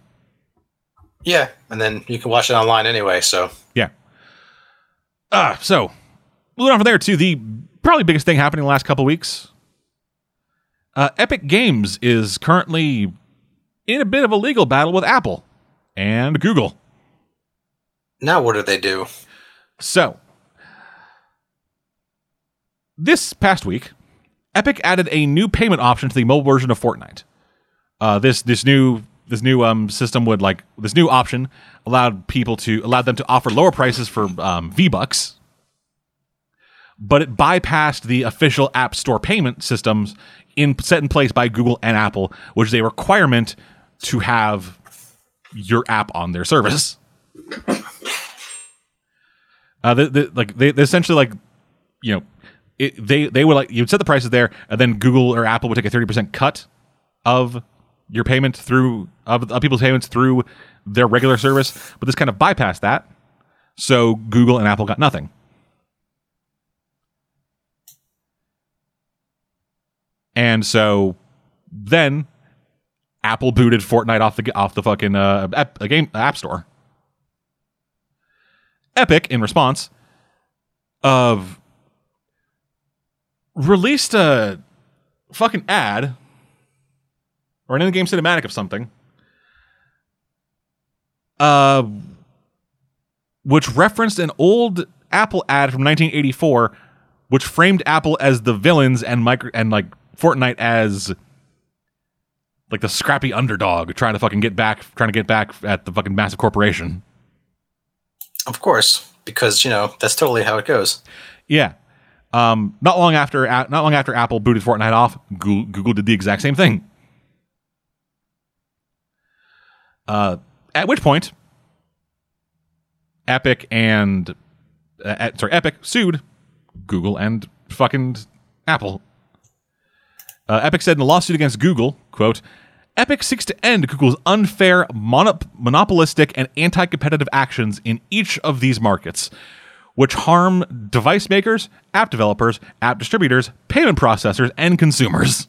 yeah. And then you can watch it online anyway. So Yeah. Uh, so moving on from there to the probably biggest thing happening the last couple weeks. Uh, Epic Games is currently in a bit of a legal battle with Apple and Google. now what do they do? So, this past week, Epic added a new payment option to the mobile version of Fortnite. Uh, this this new this new um, system would like this new option allowed people to allowed them to offer lower prices for um, V Bucks, but it bypassed the official App Store payment systems in set in place by Google and Apple, which is a requirement to have your app on their service. Uh, the, the, like they, they essentially like, you know, it, they they would like you'd set the prices there, and then Google or Apple would take a thirty percent cut of your payment through of, of people's payments through their regular service. But this kind of bypassed that, so Google and Apple got nothing. And so then Apple booted Fortnite off the off the fucking uh, app, game app store. Epic, in response, of released a fucking ad or an in-game cinematic of something, uh, which referenced an old Apple ad from 1984, which framed Apple as the villains and micro and like Fortnite as like the scrappy underdog trying to fucking get back, trying to get back at the fucking massive corporation. Of course, because you know that's totally how it goes. Yeah. Um, not long after, not long after Apple booted Fortnite off, Google, Google did the exact same thing. Uh, at which point, Epic and uh, sorry, Epic sued Google and fucking Apple. Uh, Epic said in a lawsuit against Google, "quote Epic seeks to end Google's unfair, monop- monopolistic, and anti-competitive actions in each of these markets." which harm device makers, app developers, app distributors, payment processors, and consumers.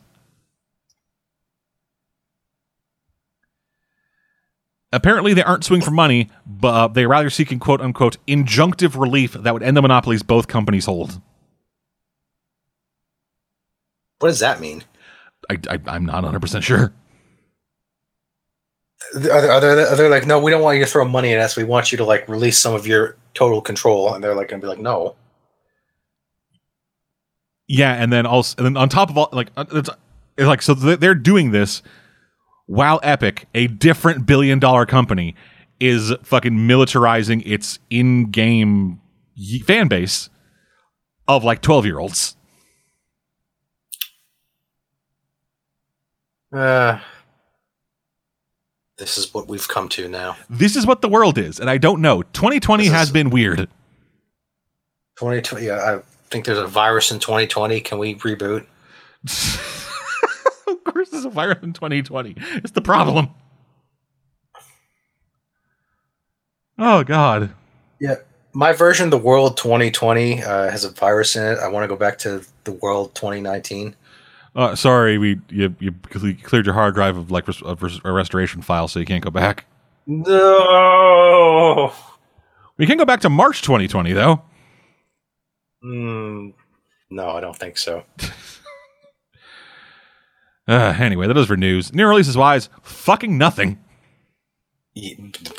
Apparently, they aren't suing for money, but uh, they're rather seeking quote unquote injunctive relief that would end the monopolies both companies hold. What does that mean? I, I, I'm not 100% sure. are they, are they, are they like, no, we don't want you to throw money at us. We want you to like release some of your total control. And they're like going to be like, no. Yeah, and then also, and then on top of all, like, uh, it's, it's like, so they're doing this while Epic, a different billion dollar company, is fucking militarizing its in game fan base of like 12 year olds. Uh, this is what we've come to now. This is what the world is, and I don't know. 2020 This has is- been weird. 2020. Yeah, I think there's a virus in 2020. Can we reboot? of course, there's a virus in 2020. It's the problem. Oh God. Yeah. My version of the world 2020 uh, has a virus in it. I want to go back to the world 2019. Uh, sorry, we you, you cleared your hard drive of like res- of res- a restoration file, so you can't go back. No. We can go back to March 2020 though. Mm, no, I don't think so. Uh, anyway, that is for news. New releases wise, fucking nothing.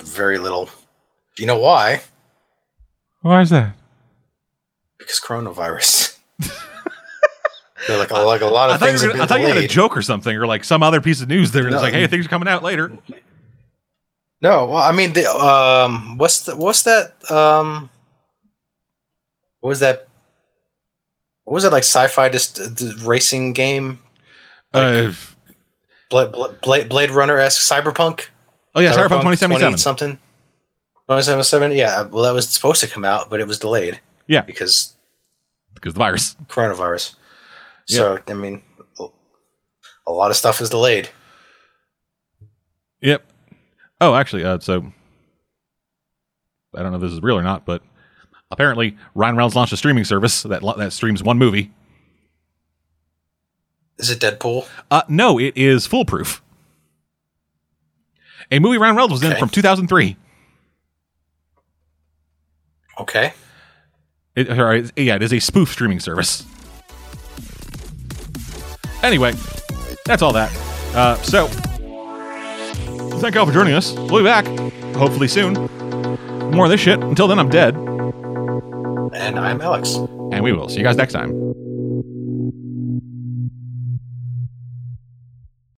Very little. Do you know why? Why is that? Because coronavirus. They're like a, like a lot of you things gonna- I thought you had a joke or something, or like some other piece of news. There, it's No. like, hey, things are coming out later. No, well, I mean, the, um, what's the, what's that? Um, what was that? What was it like? Sci-fi just uh, racing game, Uh, Blade, Blade, Blade Runner esque cyberpunk. oh yeah, Cyberpunk 20 2077. something. 2077. Yeah, well, that was supposed to come out, but it was delayed. Yeah. because because the virus. coronavirus. So I mean, a lot of stuff is delayed. Yep. Oh, actually, uh, so I don't know if this is real or not, but apparently Ryan Reynolds launched a streaming service that lo- that streams one movie. Is it Deadpool? Uh, no, it is Foolproof. A movie Ryan Reynolds was in from 2003. Okay. It, or yeah, it is a spoof streaming service. Anyway, that's all that. Uh, so, thank you all for joining us. We'll be back, hopefully soon. More of this shit. Until then, I'm dead, And I'm Alex. and we will see you guys next time.